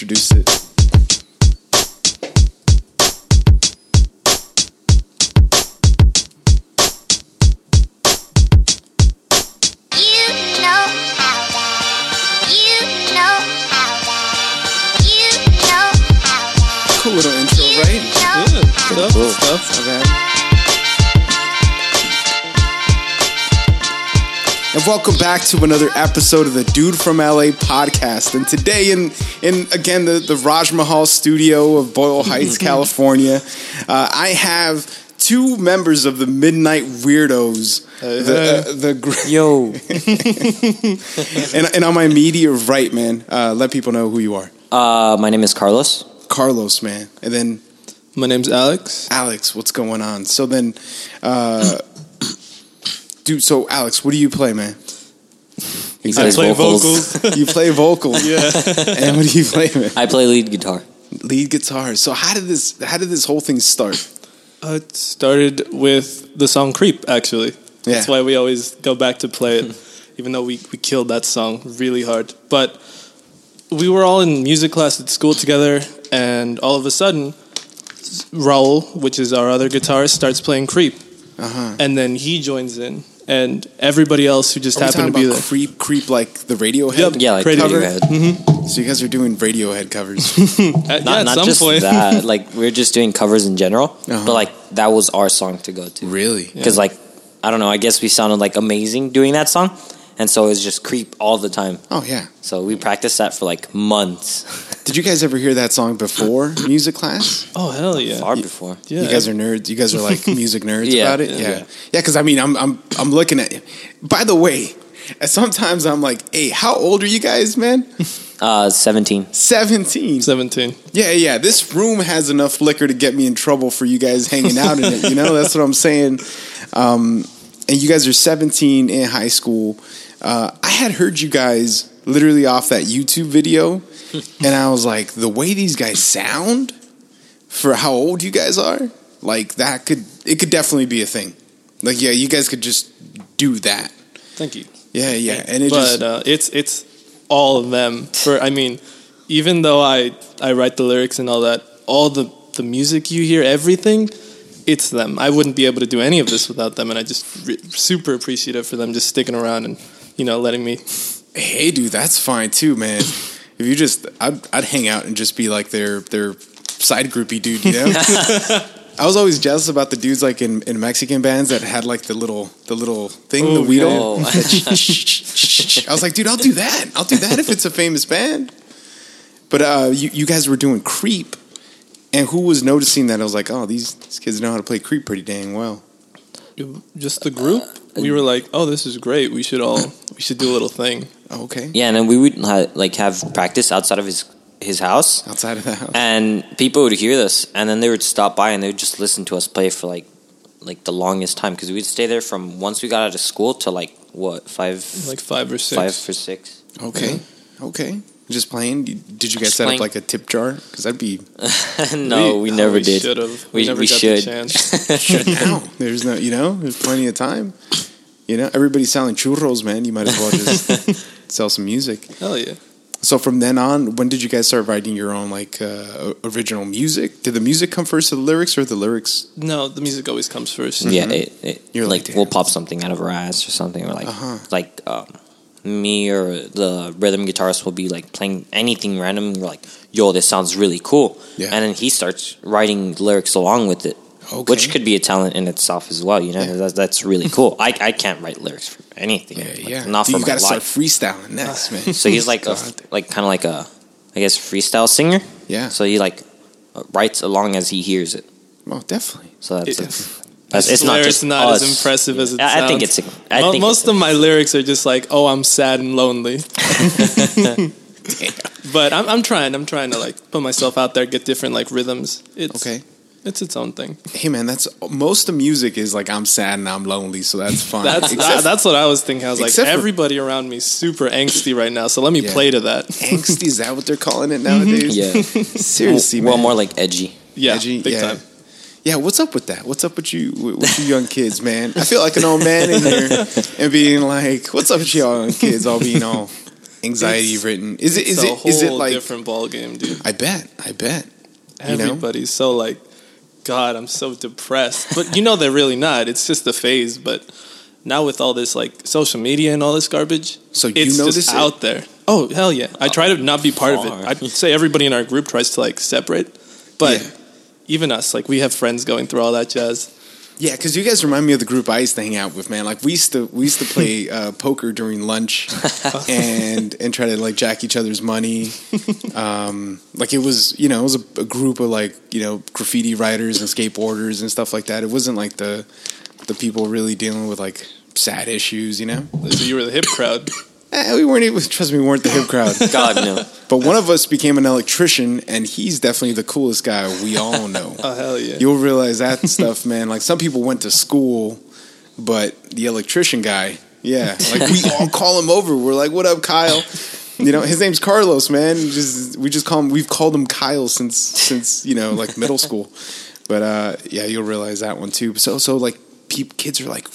introduce it. You know how that. You know how that. You know how that. Cool little intro, right? Yeah, stuff, Cool. stuff. Not And welcome back to another episode of the Dude from LA podcast. And today, in in again the the Raj Mahal studio of Boyle Heights, California, uh, I have two members of the Midnight Weirdos. The, uh, the gr- Yo, and, and on my immediate right, man, uh, let people know who you are. uh, my name is Carlos. Carlos, man, and then My name's Alex. Alex, what's going on? So then, uh, dude, so Alex, what do you play, man? He I plays play vocals. vocals. You play vocals, yeah. and what do you play, man? I play lead guitar. Lead guitar. So how did this? How did this whole thing start? Uh, it started with the song Creep, actually. Yeah. That's why we always go back to play it, even though we, we killed that song really hard. But we were all in music class at school together, and all of a sudden, Raul, which is our other guitarist, starts playing Creep. Uh-huh. And then he joins in, and everybody else who just Are we happened to talking be about there. creep, creep like the Radiohead. Yep. Yeah, like Crazy. Radiohead. So you guys are doing Radiohead covers. At, yeah, Not, at not some just point. that. Like we're just doing covers in general, Uh-huh. but like that was our song to go to. really? Because like I don't know. I guess we sounded like amazing doing that song, and so it was just creep all the time. Oh yeah. So we practiced that for like months, Did you guys ever hear that song before music class? oh, hell yeah. far before. yeah. you guys are nerds. You guys are like music nerds Yeah, about it. yeah. Yeah, yeah. Because I mean, I'm I'm I'm looking at. You. By the way, sometimes I'm like, hey, how old are you guys, man? Uh, seventeen. Seventeen. 17. Yeah, yeah. This room has enough liquor to get me in trouble for you guys hanging out in it. You know, that's what I'm saying. Um, and you guys are 17 in high school. Uh, I had heard you guys literally off that YouTube video, and I was like, the way these guys sound for how old you guys are, like that could it could definitely be a thing. Like, yeah, you guys could just do that. Thank you. Yeah, yeah. And it but just uh, it's it's all of them. For I mean, even though I I write the lyrics and all that, all the the music you hear, everything, it's them. I wouldn't be able to do any of this without them, and I just re- super appreciative for them just sticking around and you know letting me. hey dude that's fine too man. If you just I'd, I'd hang out and just be like their their side groupie dude you know? I was always jealous about the dudes like in, in mexican bands that had like the little the little thing the Oh, wheel Oh, i was like dude i'll do that. I'll do that if it's a famous band. But uh you, you guys were doing creep and who was noticing that? I was like oh these, these kids know how to play creep pretty dang well. Just the group, we were like, "Oh, this is great. We should all we should do a little thing." Oh, okay yeah, and then we would ha- like have practice outside of his his house, outside of the house and people would hear this, and then they would stop by and they would just listen to us play for like like the longest time because we'd stay there from once we got out of school to like what five Like five or six. five or six. okay okay just playing did you guys set playing. up like a tip jar because that'd be no, we, oh, never we did. Should have. We- We, never we got should. the chance. now. There's no, you know, there's plenty of time. You know, everybody's selling churros, man. You might as well just sell some music. Hell yeah. So from then on, when did you guys start writing your own like uh, original music? Did the music come first, or the lyrics, or the lyrics? No, the music always comes first. Yeah, it, it, Mm-hmm. You're like, like, we'll pop something out of our ass or something, or like Uh-huh. like um, me or the rhythm guitarist will be like playing anything random. And we're like, "Yo, this sounds really cool," Yeah. and then he starts writing lyrics along with it, Okay. which could be a talent in itself as well. You know, Yeah. that's, that's really cool. I, I can't write lyrics for anything, Yeah, like, yeah. not Dude, for you gotta start life. freestyling next, man. So he's like a like kind of like a I guess freestyle singer. Yeah. So he like writes along as he hears it. oh, definitely. So that's It- a, it's not just not us. as impressive as it I, I think it's. I Mo- think most it's- of my lyrics are just like, "Oh, I'm sad and lonely." but I'm, I'm trying. I'm trying to like put myself out there, get different like rhythms. It's Okay. It's its own thing. Hey, man, that's most of the music is like I'm sad and I'm lonely, so that's fine. That's Except that's what I was thinking. I was like, except for- everybody around me is super angsty right now, so let me Yeah. play to that. angsty. Is that what they're calling it mm-hmm. nowadays? Yeah. Seriously, well, man. more like edgy. Yeah, Edgy, big yeah. time. Yeah, what's up with that? What's up with you with, you young kids, man? I feel like an old man in here and being like, "What's up with y'all young kids?" All being all anxiety It's- ridden. Is it? Is it? Is it like? different ball game, dude? I bet. I bet. You know? Everybody's so like, God, I'm so depressed. But you know they're really not. It's just a phase. But now with all this like social media and all this garbage, So you it's just it? out there. Oh hell yeah! I try to not be part of it. I'd say everybody in our group tries to like separate, but Yeah. Even us, like we have friends going through all that jazz. Yeah, because you guys remind me of the group I used to hang out with, man. Like we used to we used to play uh, poker during lunch, and and try to like jack each other's money. Um, like it was, you know, it was a, a group of like you know graffiti writers and skateboarders and stuff like that. It wasn't like the the people really dealing with like sad issues, you know. So you were the hip crowd. Eh, we weren't even trust me, we weren't the hip crowd. God no. But one of us became an electrician, and he's definitely the coolest guy we all know. Oh hell yeah! You'll realize that stuff, man. Like some people went to school, but the electrician guy, yeah, like we all call him over. We're like, "What up, Kyle?" You know, his name's Carlos, man. Just we just call him. We've called him Kyle since since you know like middle school. But uh, yeah, you'll realize that one too. So so like peop, kids are like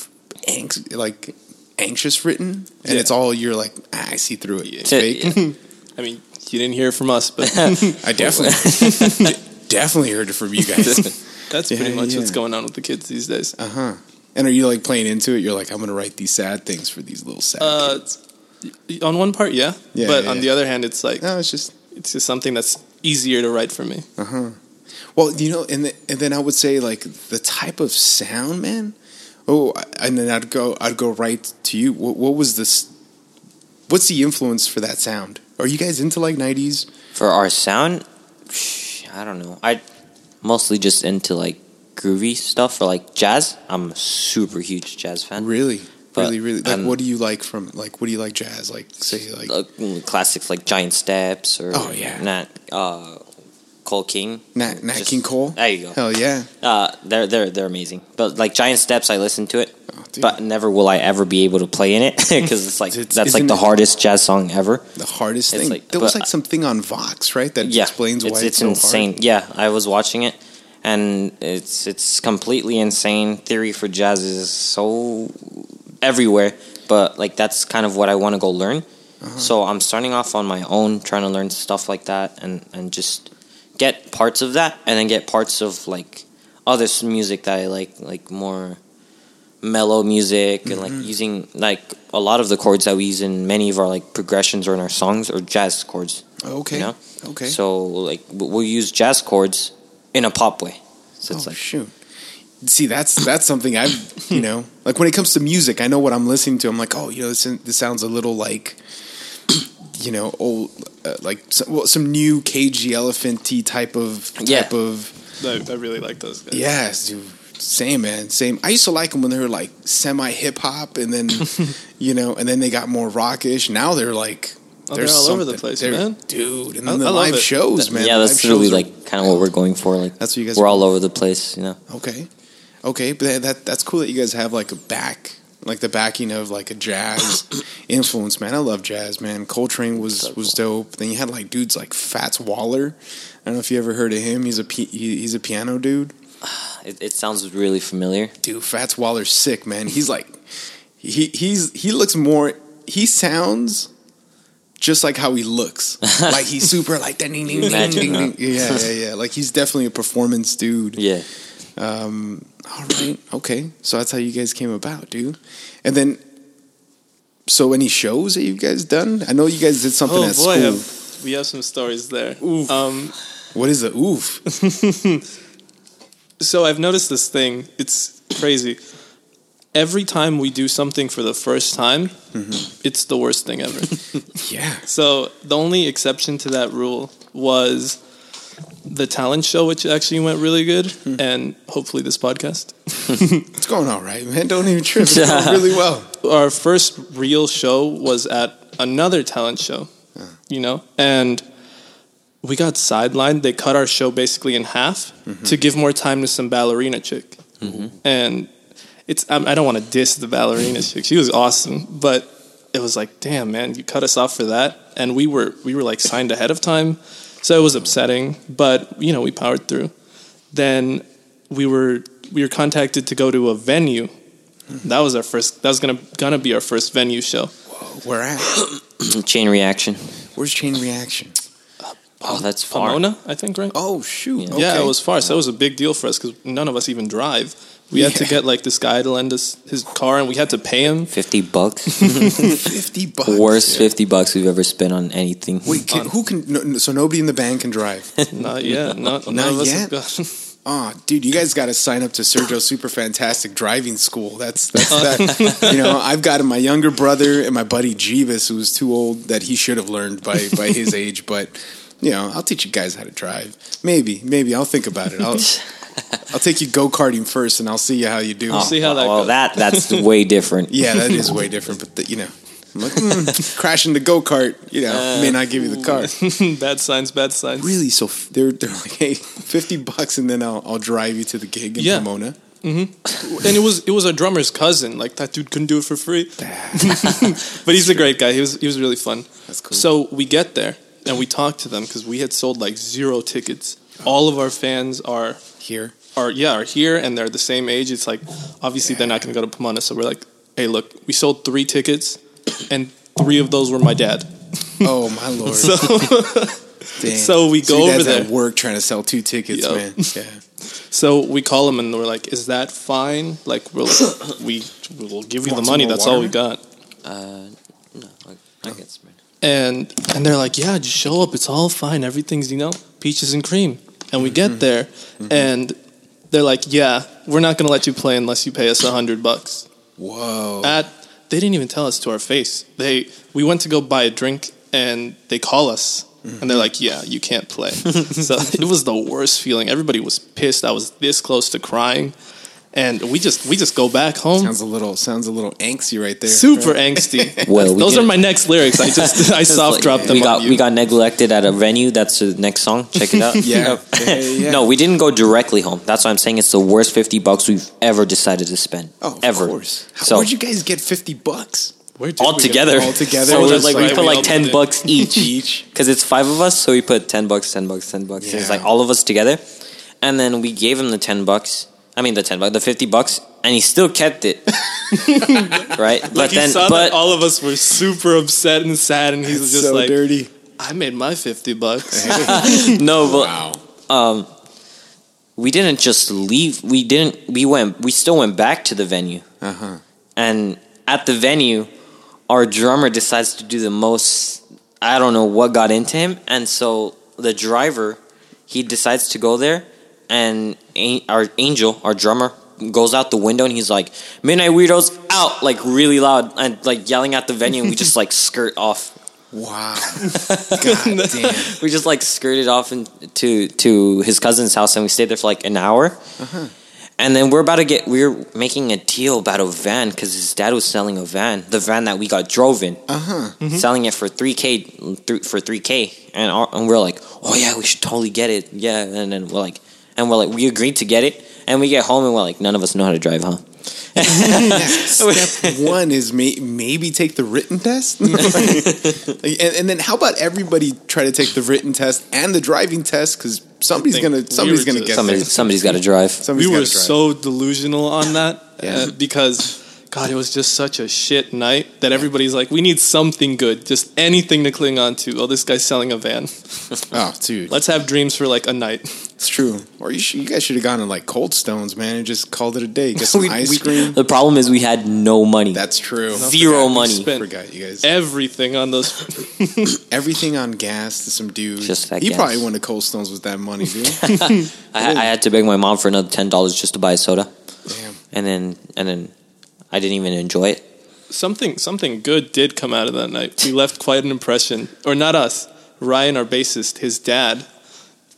anx- like anxious written, and Yeah. it's all you're like, ah, I see through it. It's Yeah. fake. I mean, you didn't hear it from us, but I definitely definitely heard it from you guys. that's Yeah, pretty much what's going on with the kids these days. Uh huh. And are you like playing into it? You're like, I'm gonna write these sad things for these little sad Uh, kids. On one part, yeah, Yeah, but yeah, on yeah. the other hand, it's like No, it's just it's just something that's easier to write for me. uh huh. Well, you know, and the, and then I would say like the type of sound, man. Oh, and then I'd go, I'd go right to you. What, what was this? What's the influence for that sound? Are you guys into like '90s? For our sound, I don't know. I mostly just into like groovy stuff or like jazz. I'm a super huge jazz fan. Really, But, really, really. Like, um, what do you like from like? What do you like jazz? Like, say like. Classics like Giant Steps or Oh, yeah. Nat uh, Cole King. Nat, Nat Just- King Cole. There you go. Hell yeah! Uh, they're they're they're amazing. But like Giant Steps, I listen to it, Oh, but never will I ever be able to play in it because it's like It's- that's like the hardest jazz song ever. the hardest It's thing. like- there was like something on Vox, right? That yeah, explains why it's, it's, it's so insane. hard. Yeah, I was watching it, and it's it's completely insane. Theory for jazz is so everywhere, but like that's kind of what I want to go learn. Uh-huh. So I'm starting off on my own, trying to learn stuff like that, and and just get parts of that, and then get parts of like other music that I like, like more mellow music, and like Mm-hmm. using like a lot of the chords that we use in many of our like progressions or in our songs or jazz chords. Okay. You know? Okay. So like we'll use jazz chords in a pop way. So it's oh like shoot. See, that's that's something I've you know like when it comes to music, I know what I'm listening to. I'm like, oh, you know, this this sounds a little like you know old uh, like some, well, some new cagey elephanty type of Yeah. type of I, I really like those guys. yes, dude. Same man, same. I used to like them when they were like semi hip hop, and then you know, and then they got more rockish. Now they're like. Oh, they're there's all over the place, they're- man. dude. And I- the I live it. shows, man. yeah, that's live really shows are- like kind of what we're going for. Like That's what you guys we're are- all over the place, you know. Okay, okay, but that, that that's cool that you guys have like a back, like the backing of like a jazz influence, man. I love jazz, man. Coltrane was So was dope. Then you had like dudes like Fats Waller. I don't know if you ever heard of him. He's a he, he's a piano dude. It, it sounds really familiar. Dude, Fats Waller's sick, man. He's like he he's he looks more. He sounds. Just like how he looks, like he's super like ding, ding, ding, ding, ding. yeah, yeah, yeah. Like he's definitely a performance dude. Yeah. Um, all right, okay. So that's how you guys came about, dude. And then, so any shows that you guys done? I know you guys did something Oh at boy, school. have, we have some stories there. Oof. Um, what is the oof? so I've noticed this thing. It's crazy. Every time we do something for the first time, Mm-hmm. it's the worst thing ever. yeah. so the only exception to that rule was the talent show, which actually went really good, Hmm. and hopefully this podcast. It's going all right, man. Don't even trip. It's going really well. Our first real show was at another talent show, you know, and we got sidelined. They cut our show basically in half to give more time to some ballerina chick, and it's I'm, I don't want to diss the ballerina chick. She was awesome, but it was like, damn, man, you cut us off for that, and we were we were like signed ahead of time, so it was upsetting. But you know, we powered through. Then we were we were contacted to go to a venue. That was our first. That was gonna gonna be our first venue show. Where at? Chain reaction. Where's Chain Reaction? Oh, uh, that's far. Pomona, I think, right? Oh shoot! Yeah. Yeah, it was far. So it was a big deal for us because none of us even drive. We had to get like this guy to lend us his car, and we had to pay him. Fifty bucks. fifty bucks. Worst fifty bucks we've ever spent on anything. Wait, can, who can? No, no, so nobody in the band can drive. Not yet. Not, none Not of us yet? have. Oh, dude, you guys got to sign up to Sergio Super Fantastic Driving School. That's that's that. you know, I've got my younger brother and my buddy Jeebus, who was too old that he should have learned by by his age. But you know, I'll teach you guys how to drive. Maybe, maybe I'll think about it. I'll I'll take you go karting first, and I'll see you how you do. We'll see how that well, goes. that that's way different. Yeah, that is way different. But the, you know, I'm like mm, crashing the go kart. You know, may not give you the car. bad signs, bad signs. Really? So f- they're they're like, hey, fifty bucks, and then I'll I'll drive you to the gig in Yeah. Pomona. And it was it was a drummer's cousin. Like that dude couldn't do it for free. but he's a great guy. He was he was really fun. That's cool. So we get there and we talk to them because we had sold like zero tickets. All of our fans are Here, are yeah are here and they're the same age. It's like obviously they're not going to go to Pomona. So we're like, hey, look, we sold three tickets, and three of those were my dad. oh my lord! So so we go your over dad's at work trying to sell two tickets, Yup. man. Yeah. So we call them and we're like, is that fine? Like we'll we will give you the money. more That's all we got. Uh, no, I, I get spread. and and they're like, yeah, just show up. It's all fine. Everything's you know peaches and cream. And we get mm-hmm. there, mm-hmm. and they're like, yeah, we're not gonna let you play unless you pay us a hundred bucks. Whoa. At they didn't even tell us to our face. They we went to go buy a drink, and they call us. And they're mm-hmm. like, "Yeah, you can't play." so it was the worst feeling. Everybody was pissed. I was this close to crying, and we just we just go back home. sounds a little sounds a little angsty right there. Super Right? angsty. Well, we those get- are my next lyrics. I just I soft dropped them. We got on you. we got neglected at a venue. That's the next song. Check it out. Yeah. Yeah, yeah. No, we didn't go directly home. That's why I'm saying it's the worst fifty bucks we've ever decided to spend. Oh, of ever. course. How, So where'd you guys get fifty bucks? Where did all together, all together? So Just like we put we like ten did bucks each, Each. because it's five of us. So we put ten bucks, ten bucks, ten bucks. It's like all of us together, and then we gave him the ten bucks. I mean the ten bucks, the fifty bucks, and he still kept it. right, Like but he then, saw but that all of us were super upset and sad, and he's just so like, dirty. "I made my fifty bucks." no, but Wow. um, we didn't just leave. We didn't. We went. We still went back to the venue, Uh huh. and at the venue, our drummer decides to do the most. I don't know what got into him, and so the driver, he decides to go there, and our angel, our drummer, goes out the window and he's like, "Midnight Weirdos out!" like really loud and like yelling at the venue, and we just like skirt off. Wow. God damn. we just like skirted off into to his cousin's house and we stayed there for like an hour. Uh-huh. And then we're about to get We're making a deal about a van because his dad was selling a van, the van that we got drove in, Uh huh. selling it for three k for three k, and our, and we're like, oh yeah, we should totally get it, yeah. And then we're like, and we're like, we agreed to get it, and we get home and we're like, none of us know how to drive, huh? Step one is may, maybe take the written test, Like, and, and then how about everybody try to take the written test and the driving test because somebody's gonna somebody's were gonna just- get Somebody there. somebody's got to drive. Somebody's we were gotta drive. so delusional on that Yeah. uh, because God, it was just such a shit night that everybody's like, we need something good, just anything to cling on to. Oh, this guy's selling a van. oh, dude, Let's have dreams for like a night. It's true. Or you, should, you guys should have gone to like Cold Stones, man, and just called it a day. Get some We- ice we- cream. The problem is we had no money. That's true. Zero Forgot- money. spent Forgot you guys. everything on those. Everything on gas to some dude. Just that he gas. probably went to Cold Stones with that money, dude. I, I had to beg my mom for another ten dollars just to buy a soda, Damn. and then and then I didn't even enjoy it. something something good did come out of that night. We left quite an impression, or not us. Ryan, our bassist, his dad.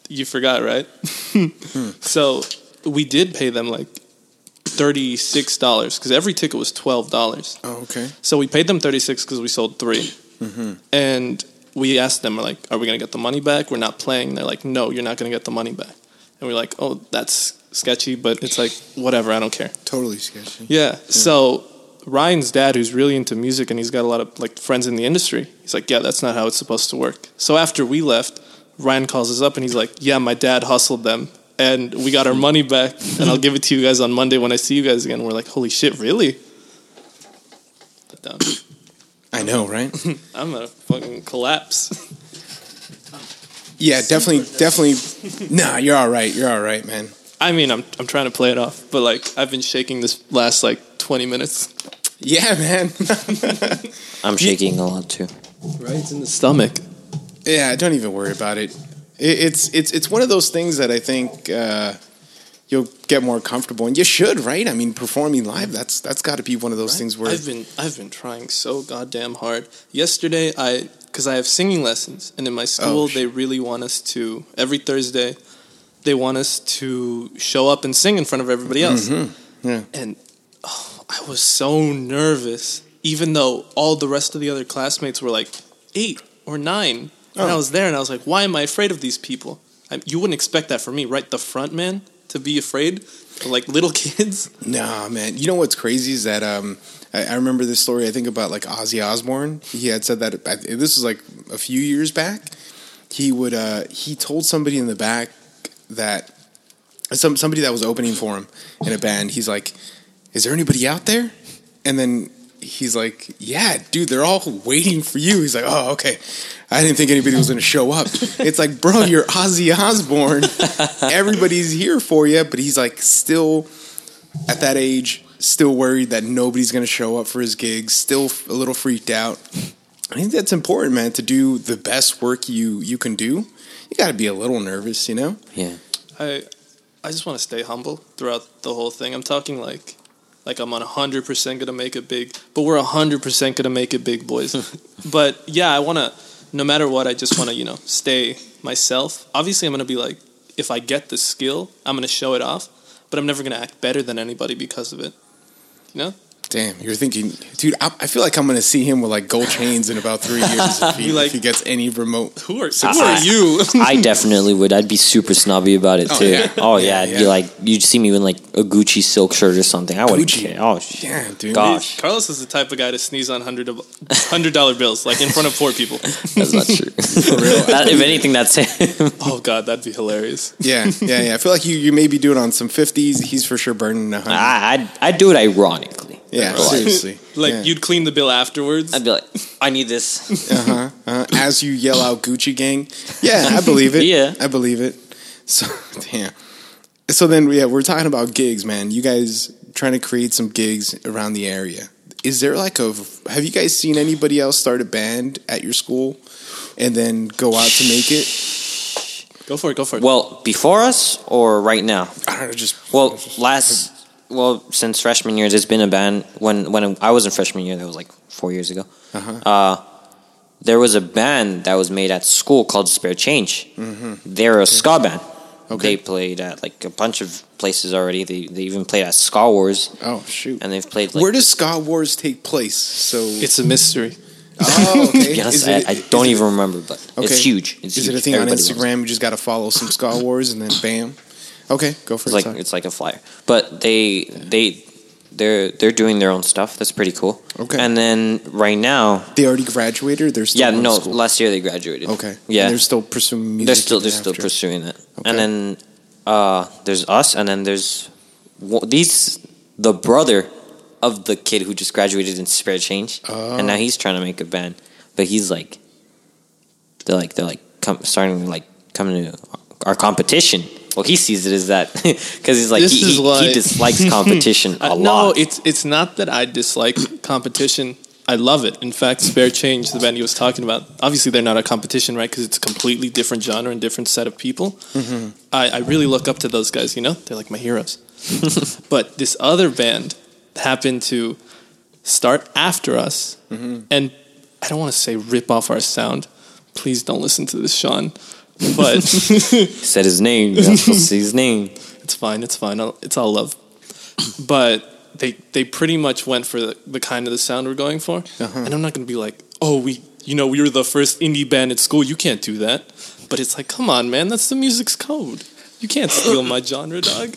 You forgot, right? so we did pay them like thirty six dollars because every ticket was twelve dollars. Oh, okay. So we paid them thirty six because we sold 3 mm-hmm. and we asked them, we're like, "Are we gonna get the money back? We're not playing." They're like, "No, you're not gonna get the money back." And we're like, "Oh, that's sketchy," but it's like whatever. I don't care. Totally sketchy. Yeah. So Ryan's dad, who's really into music and he's got a lot of like friends in the industry, he's like, yeah, that's not how it's supposed to work. So after we left, Ryan calls us up and he's like, yeah, my dad hustled them. And we got our money back, and I'll give it to you guys on Monday when I see you guys again. We're like, holy shit, really? Put down. I know, right? I'm gonna fucking collapse. Yeah, definitely, definitely. Nah, you're all right. You're all right, man. I mean, I'm I'm trying to play it off, but like I've been shaking this last like 20 minutes. Yeah, man. I'm shaking a lot too. Right, it's in the stomach. Yeah, don't even worry about it. it it's it's it's one of those things that I think uh, you'll get more comfortable, and you should, right? I mean, performing live that's that's got to be one of those things where I've been I've been trying so goddamn hard. Yesterday, I because I have singing lessons, and in my school Oh, they really want us to every Thursday. They want us to show up and sing in front of everybody else, Mm-hmm. Yeah. and oh, I was so nervous. Even though all the rest of the other classmates were like eight or nine, and I Oh. was there, and I was like, "Why am I afraid of these people?" I, you wouldn't expect that from me, right? The front man to be afraid, of, like little kids. Nah, man. You know what's crazy is that um, I, I remember this story. I think about like Ozzy Osbourne. He had said that I- this was like a few years back. He would uh, he told somebody in the back that some somebody that was opening for him in a band. He's like, "Is there anybody out there?" And then he's like, "Yeah, dude, they're all waiting for you." He's like, "Oh, okay." I didn't think anybody was going to show up. It's like, bro, you're Ozzy Osbourne. Everybody's here for you, but he's like still at that age, still worried that nobody's going to show up for his gigs, still a little freaked out. I think that's important, man, to do the best work you you can do. You got to be a little nervous, you know? Yeah. I I just want to stay humble throughout the whole thing. I'm talking like like I'm on 100% going to make it big, but we're 100% going to make it big, boys. but yeah, I want to no matter what, I just want to, you know, stay myself. Obviously, I'm going to be like if I get the skill, I'm going to show it off, but I'm never going to act better than anybody because of it. You know? Damn, you're thinking, dude. I, I feel like I'm going to see him with like gold chains in about three years if he, like- if he gets any remote. Who are, who Success. are you? I definitely would. I'd be super snobby about it Oh, too. yeah. Oh Yeah, yeah, I'd yeah. be like, you'd see me in like a Gucci silk shirt or something. I wouldn't Gucci? care. Oh sh- Yeah, dude. Gosh, Carlos is the type of guy to sneeze on hundred hundred dollar bills, like in front of poor people. that's not true. For real. That- if anything, that's him. Oh God, that'd be hilarious. Yeah, yeah, yeah. I feel like you you may be doing on some 50s. He's for sure burning a hundred. I, I'd, I'd do it ironically. Yeah, Like, seriously. Like yeah. you'd clean the bill afterwards. I'd be like, I need this. uh-huh, uh, as you yell out Gucci gang. Yeah, I believe it. Yeah. I believe it. So damn. So then yeah, we're talking about gigs, man. You guys trying to create some gigs around the area. Is there like a have you guys seen anybody else start a band at your school and then go out to make it? Go for it. Go for it. Well, before us or right now? I don't know, just Well, last well since freshman years, it's been a band. When when I was in freshman year, that was like four years ago. Uh-huh. Uh, there was a band that was made at school called Spare Change. They're a ska band. Mm-hmm. Okay. They played at like a bunch of places already. They they even played at Ska Wars, Oh shoot. and they've played like. Where does Ska Wars take place? So it's a mystery. Oh, okay. Yes, Is I, I don't it- even remember, but Okay. it's huge. It's Is it a thing on Everybody loves it. Instagram? You just got to follow some Ska Wars and then bam. Okay, go for It's it. like sorry. it's like a flyer, but they they they're they're doing their own stuff. That's pretty cool. Okay. And then right now, they already graduated. They're still yeah, no, last year they graduated. Okay. Yeah. And they're still pursuing music. they're still they're still pursuing it. Okay. And then uh, there's us, and then there's wo- these the brother of the kid who just graduated in Spare Change, Oh. and now he's trying to make a band, but he's like, they're like they're like come, starting like coming to our competition. Well, he sees it as that because he's like he, he, why- he dislikes competition a Uh, lot. no, it's it's not that I dislike competition. I love it. In fact, Spare Change, the band he was talking about, obviously they're not a competition, right? Because it's a completely different genre and different set of people. Mm-hmm. I, I really look up to those guys. You know, they're like my heroes. but this other band happened to start after us, Mm-hmm. and I don't want to say rip off our sound. Please don't listen to this, Sean. But said his name. You're not supposed to say his name. It's fine. It's fine. It's all love. But they they pretty much went for the, the kind of the sound we're going for. Uh-huh. And I'm not going to be like, oh, we, you know, we were the first indie band at school. You can't do that. But it's like, come on, man. That's the music's code. You can't steal my genre, dog.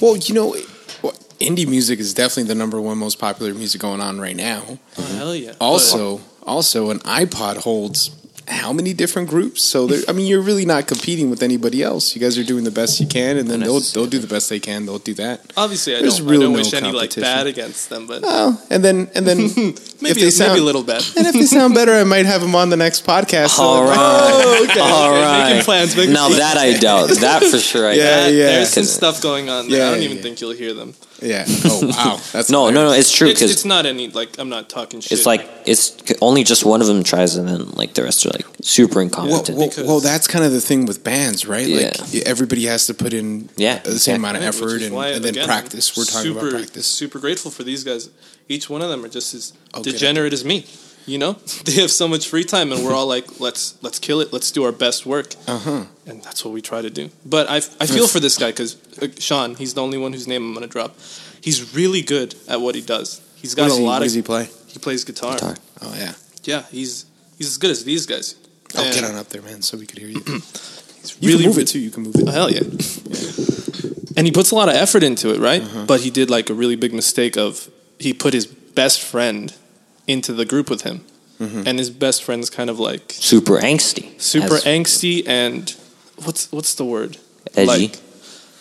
Well, you know, well, indie music is definitely the number one most popular music going on right now. Oh, hell yeah. Also, also, an iPod holds how many different groups. So I mean, you're really not competing with anybody else. You guys are doing the best you can, and then they'll they'll do the best they can. They'll do that. Obviously, I There's don't, real I don't no wish any like bad against them, but Oh, and then and then maybe if they maybe sound a little bad. and if they sound better, I might have them on the next podcast. So All like. Oh, okay. All okay, right. making plans, making now plans. that I doubt. That for sure. I Yeah, doubt. Yeah. There's some 'Cause- stuff going on there. Yeah, I don't yeah, even yeah. think you'll hear them. Yeah. Oh wow. That's No, no, no. It's true It's, because it's not any like I'm not talking shit. it's like it's only just one of them tries, and then like the rest are like super Well, incompetent. well, because- well, that's kind of the thing with bands, right? Yeah. Like everybody has to put in Yeah, the same amount of effort is and, why, and then again, practice. We're talking super, about practice. Super grateful for these guys. Each one of them are just as Okay. degenerate as me. You know, they have so much free time, and we're all like, let's let's kill it. Let's do our best work, Uh huh. and that's what we try to do. But I I feel for this guy because uh, Sean, he's the only one whose name I'm gonna drop. He's really good at what he does. He's got a he, lot what of. does he play? he plays guitar. Guitar. Oh yeah. Yeah, he's he's as good as these guys. Oh, And get on up there, man, so we could hear you. he's You really can move it too. You can move it. Oh, hell yeah. And he puts a lot of effort into it, right? Uh-huh. But he did like a really big mistake of he put his best friend into the group with him. Mm-hmm. And his best friend's kind of like super angsty. super As angsty and what's what's the word? edgy, Like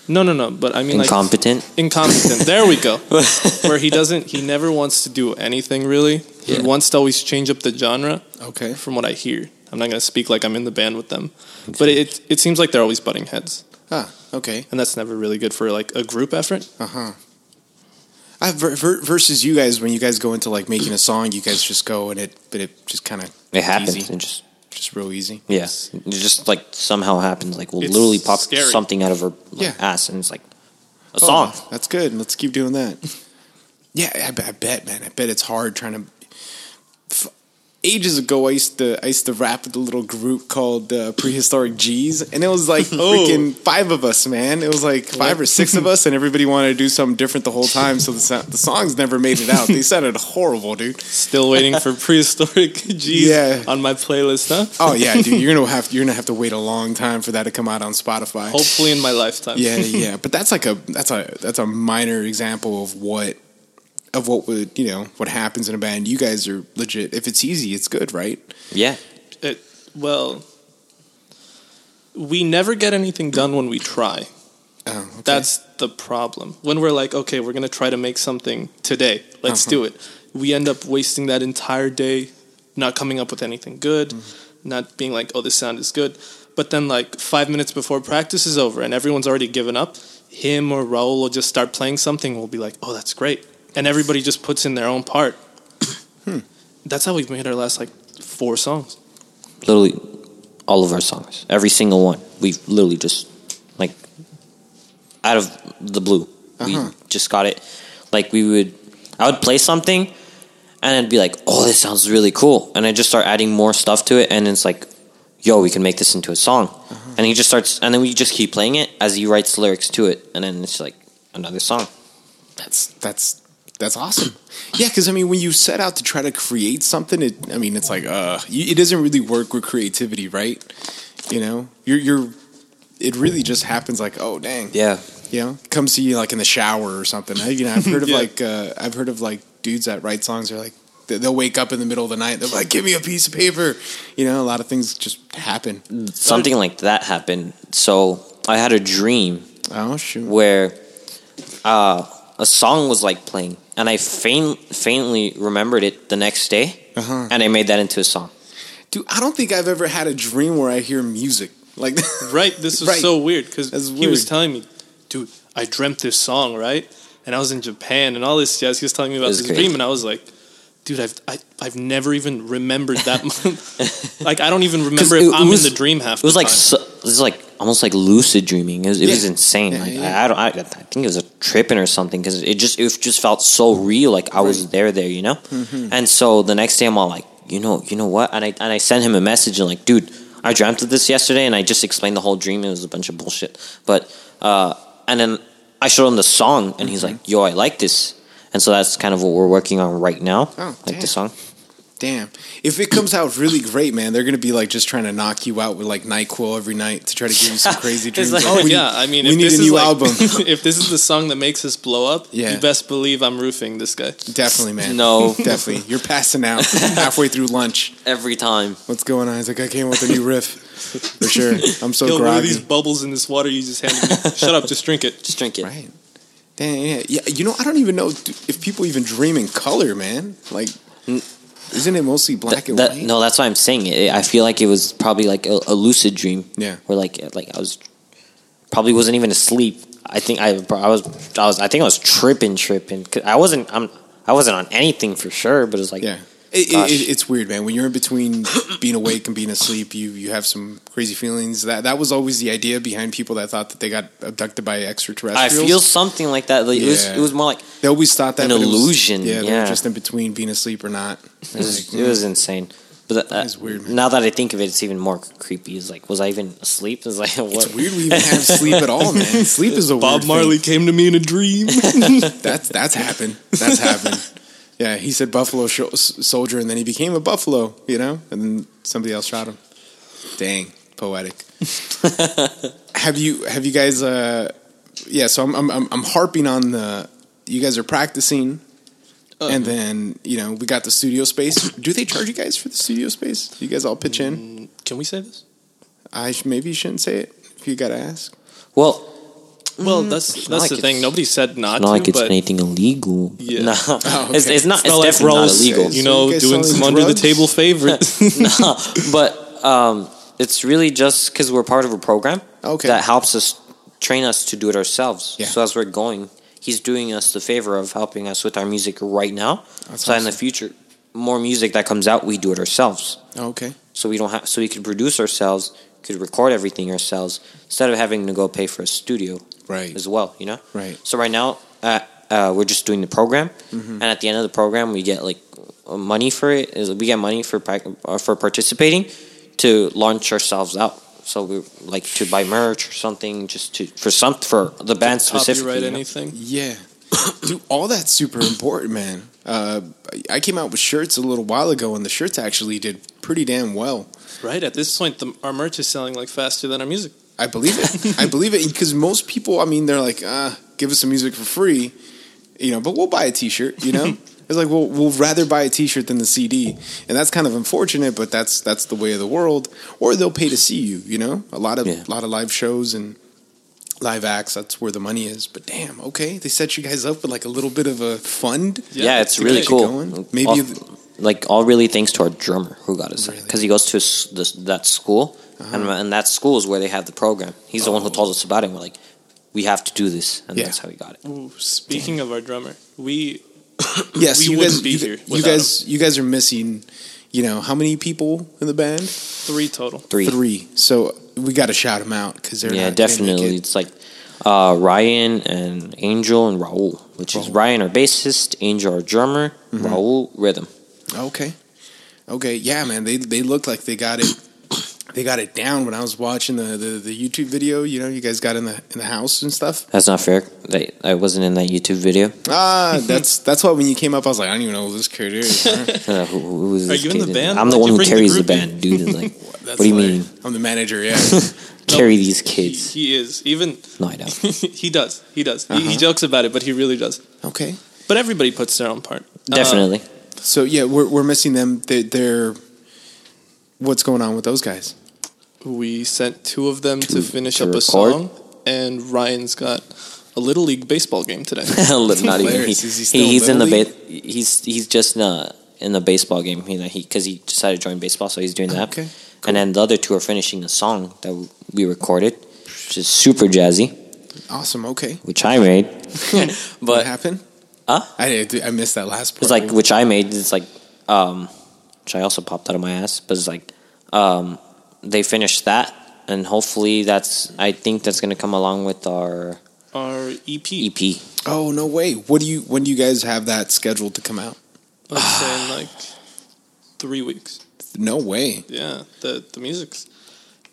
no, no, no. But I mean, like incompetent. incompetent. there we go. Where he doesn't, he never wants to do anything really. Yeah. He wants to always change up the genre. Okay. From what I hear, I'm not going to speak like I'm in the band with them, but it it seems like they're always butting heads, Ah. Okay. and that's never really good for like a group effort. Uh huh. I ver- ver- versus you guys when you guys go into like making a song, you guys just go and it, but it just kind of It happens. easy, It just just real easy. yeah, it just like somehow happens. Like we'll It's literally pop scary. something out of her like, Yeah. ass, and it's like a Oh, song. that's good. Let's keep doing that. Yeah, I, I bet, man. I bet it's hard trying to. Ages ago, I used to I used to rap with a little group called uh, Prehistoric G's, and it was like Oh. freaking five of us, man. It was like five or six of us, and everybody wanted to do something different the whole time. So the so- the songs never made it out. They sounded horrible, dude. Still waiting for prehistoric G's Yeah. on my playlist, huh? Oh yeah, dude. You're gonna have you're gonna have to wait a long time for that to come out on Spotify. Hopefully in my lifetime. yeah, yeah. But that's like a that's a that's a minor example of what of what would you know what happens in a band. You guys are legit. If it's easy, it's good, right? Yeah, It, well, we never get anything done when we try. Oh, okay. That's the problem. When we're like, okay, we're gonna try to make something today. Let's Uh-huh. do it. We end up wasting that entire day, not coming up with anything good, Mm-hmm. not being like, oh, this sound is good. But then, like five minutes before practice is over and everyone's already given up, him or Raul will just start playing something. We'll be like, oh, that's great, and everybody just puts in their own part. Hmm. That's how we've made our last like four songs. literally all of our songs, every single one. We've literally just like out of the blue. Uh-huh. We just got it. Like we would, I would play something, and I'd be like, "Oh, this sounds really cool," and I just start adding more stuff to it, and it's like, "Yo, we can make this into a song." Uh-huh. And he just starts, and then we just keep playing it as he writes lyrics to it, and then it's like another song. that's that's that's awesome. Yeah, because I mean, when you set out to try to create something, it I mean, it's like uh, it doesn't really work with creativity, right? You know, you're you're. It really just happens like, oh dang, Yeah, you know, comes to you like in the shower or something. You know, I've heard of Yeah. like uh, I've heard of like dudes that write songs are like they- they'll wake up in the middle of the night. They're like, "Give me a piece of paper." You know, a lot of things just happen. something like that happened. So I had a dream Oh shoot! where uh, a song was like playing, and I faint, faintly remembered it the next day, Uh-huh. and I made that into a song. Dude, I don't think I've ever had a dream where I hear music like. Right. This was Right. so weird because he was telling me, dude, I dreamt this song, right? And I was in Japan and all this jazz. He was telling me about That's this great. dream, and I was like, dude, I've I, I've never even remembered that. like I don't even remember if I'm was- in the dream half. It was the like time. so, it was like almost like lucid dreaming. It was, it was insane. Yeah, like yeah. I, I don't. I, I think it was a tripping or something because it just it just felt so real. Like I was there, there, you know. Mm-hmm. And so the next day, I'm all like, you know, you know what? And I and I sent him a message and like, dude, I dreamt of this yesterday, and I just explained the whole dream. It was a bunch of bullshit. But uh, and then I showed him the song, and he's Mm-hmm. like, yo, I like this. And so that's kind of what we're working on right now, Oh, like damn. the song. Damn. If it comes out really great, man, they're gonna be like just trying to knock you out with like Nyquil every night to try to give you some crazy dreams. like- Like, Oh we- yeah, I mean, we if need this a is new like- album. if this is the song that makes us blow up, Yeah. you best believe I'm roofing this guy. Definitely, man. No. definitely. You're passing out halfway through lunch. Every time. What's going on? He's like, I came up with a new riff for sure. I'm so Yo, what groggy. these bubbles in this water you just handed me? Shut up, just drink it. Just drink it. Right. Damn, yeah. yeah. You know, I don't even know if people even dream in color, man. Like, isn't it mostly black Th- and that- white? no, that's why I'm saying it. I feel like it was probably like a, a lucid dream. Yeah. Where like like I was probably wasn't even asleep. I think I, I was I was I think I was tripping tripping. I wasn't I'm I wasn't on anything for sure, but it was like Yeah. It, it, it's weird, man. When you're in between being awake and being asleep, you you have some crazy feelings. That that was always the idea behind people that thought that they got abducted by extraterrestrials. I feel something like that. Like, it was it was more like they always thought that an it was- illusion, yeah, yeah. just in between being asleep or not. it was, it was insane. But that, It's weird, man. Now that I think of it, it's even more creepy. It's like, was I even asleep? It's like, what? It's weird we even have sleep at all, man. Sleep is a Bob Marley Thing. came to me in a dream. That's that's happened. That's happened. Yeah, he said Buffalo sho- s- Soldier, and then he became a buffalo. You know, and then somebody else shot him. Dang, poetic. have you have you guys? uh Yeah, so I'm I'm I'm- harping on the. You guys are practicing, Oh. and then you know we got the studio space. Do they charge you guys for the studio space? You guys all pitch in. Can we say this? I sh- maybe you shouldn't say it if you got to ask. Well, Well, that's not that's like the thing. Nobody said not it's not to, like it's but anything illegal. Yeah. No, Oh, it's, okay. it's not. it's It's, not like definitely not illegal. you So you know, doing selling some under the table favorites. no, but um, it's really just because we're part of a program Okay. that helps us train us to do it ourselves. Yeah. So as we're going, he's doing us the favor of helping us with our music right now. That's so in the future, more music that comes out, we do it ourselves. Okay. So we don't have. So we could produce ourselves, could record everything ourselves instead of having to go pay for a studio Right. as well. You know. Right. So right now, uh, uh, we're just doing the program, Mm-hmm. and at the end of the program, we get like uh, money for it. Is we get money for uh, for participating to launch ourselves out. So we like to buy merch or something, just to for some for the band specifically. Copyright you know? anything? Yeah. Dude, all that's super important, man. Uh, I came out with shirts a little while ago, and the shirts actually did pretty damn well. Right at this point, the, our merch is selling like faster than our music. I believe it. I believe it because most people, I mean, they're like, ah, give us some music for free, you know, but we'll buy a T-shirt, you know. it's like we'll we'll rather buy a T-shirt than the CD, and that's kind of unfortunate, but that's that's the way of the world. Or they'll pay to see you, you know. A lot of Yeah. lot of live shows and live acts. That's where the money is. But damn, okay, they set you guys up with like a little bit of a fund. Yeah, it's really cool. going. Maybe All- like all really thanks to our drummer who got us Really? because he goes to his, this, that school, Uh-huh. and, and that school is where they have the program. He's the one who told us about it. and We're like, we have to do this, and Yeah. that's how we got it. Ooh, speaking of our drummer, we Yes, We you wouldn't guys, be you, here you without guys, you guys are missing. You know how many people in the band? three total. Three, Three. So we got to shout them out because they're yeah, not definitely. it. It's like uh, Ryan and Angel and Raul, which is Ryan our bassist, Angel our drummer, Mm-hmm. Raul rhythm. Okay. Okay. Yeah, man. They they look like they got it. They got it down when I was watching the, the, the YouTube video. You know, you guys got in the in the house and stuff. That's not fair. They, I wasn't in that YouTube video. Ah, that's that's why when you came up, I was like, I don't even know who this kid is. huh? Uh, who, who is Are this you in the kid? band? I'm the Why'd one who bring the carries the, group in? band, dude. Like, what do you hilarious. mean? I'm the manager. Yeah. Carry these kids? he is even. No, I don't. he does. He does. He, he Uh-huh. jokes about it, but he really does. okay. But everybody puts their own part. Uh, Definitely. So yeah, we're we're missing them. They, they're. What's going on with those guys? We sent two of them to, To- finish to up a song, and Ryan's got a little league baseball game today. Not even. He, Hilarious. He he- he's in the ba- he's he's just in a, in the baseball game. You know, he because he decided to join baseball, so he's doing that. Okay, And then the other two are finishing a song that we recorded, which is super jazzy, Awesome. Okay. which I made. but what happened? Huh? I I missed that last part. it's like which I made. It's like um, which I also popped out of my ass. But it's like um, they finished that, and hopefully that's. I think that's gonna come along with our Our E EP. EP. oh no way. What do you? When do you guys have that scheduled to come out? Let's say in like three weeks. No way. Yeah, the the music's.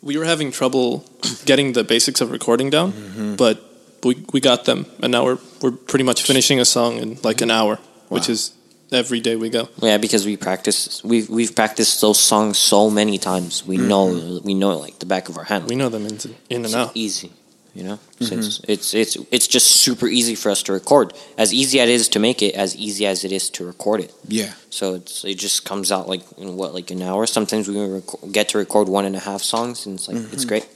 We were having trouble getting the basics of recording down, Mm-hmm. but we we got them, and now we're we're pretty much finishing a song in like an hour, which is every day we go. Yeah, because we practice. We've we've practiced those songs so many times. We mm-hmm. know we know like the back of our hand. We know them in, in and It's out. easy, you know. So mm-hmm. it's, it's it's it's just super easy for us to record. As easy as it is to make it, as easy as it is to record it. Yeah. So it's it just comes out like in what like an hour. Sometimes we rec- get to record one and a half songs, and it's like it's mm-hmm. great.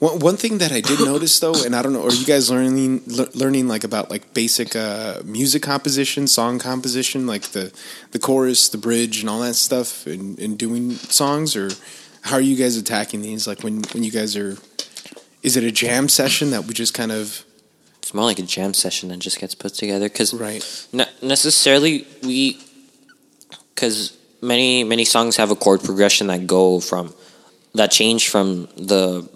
One, one thing that I did notice though, and I don't know, are you guys learning le- learning like about like basic uh, music composition, song composition, like the the chorus, the bridge, and all that stuff, and, and doing songs, or how are you guys attacking these? Like when when you guys are, is it a jam session that we just kind of It's more like a jam session that just gets put together because right? Not necessarily we, because many many songs have a chord progression that go from that change from the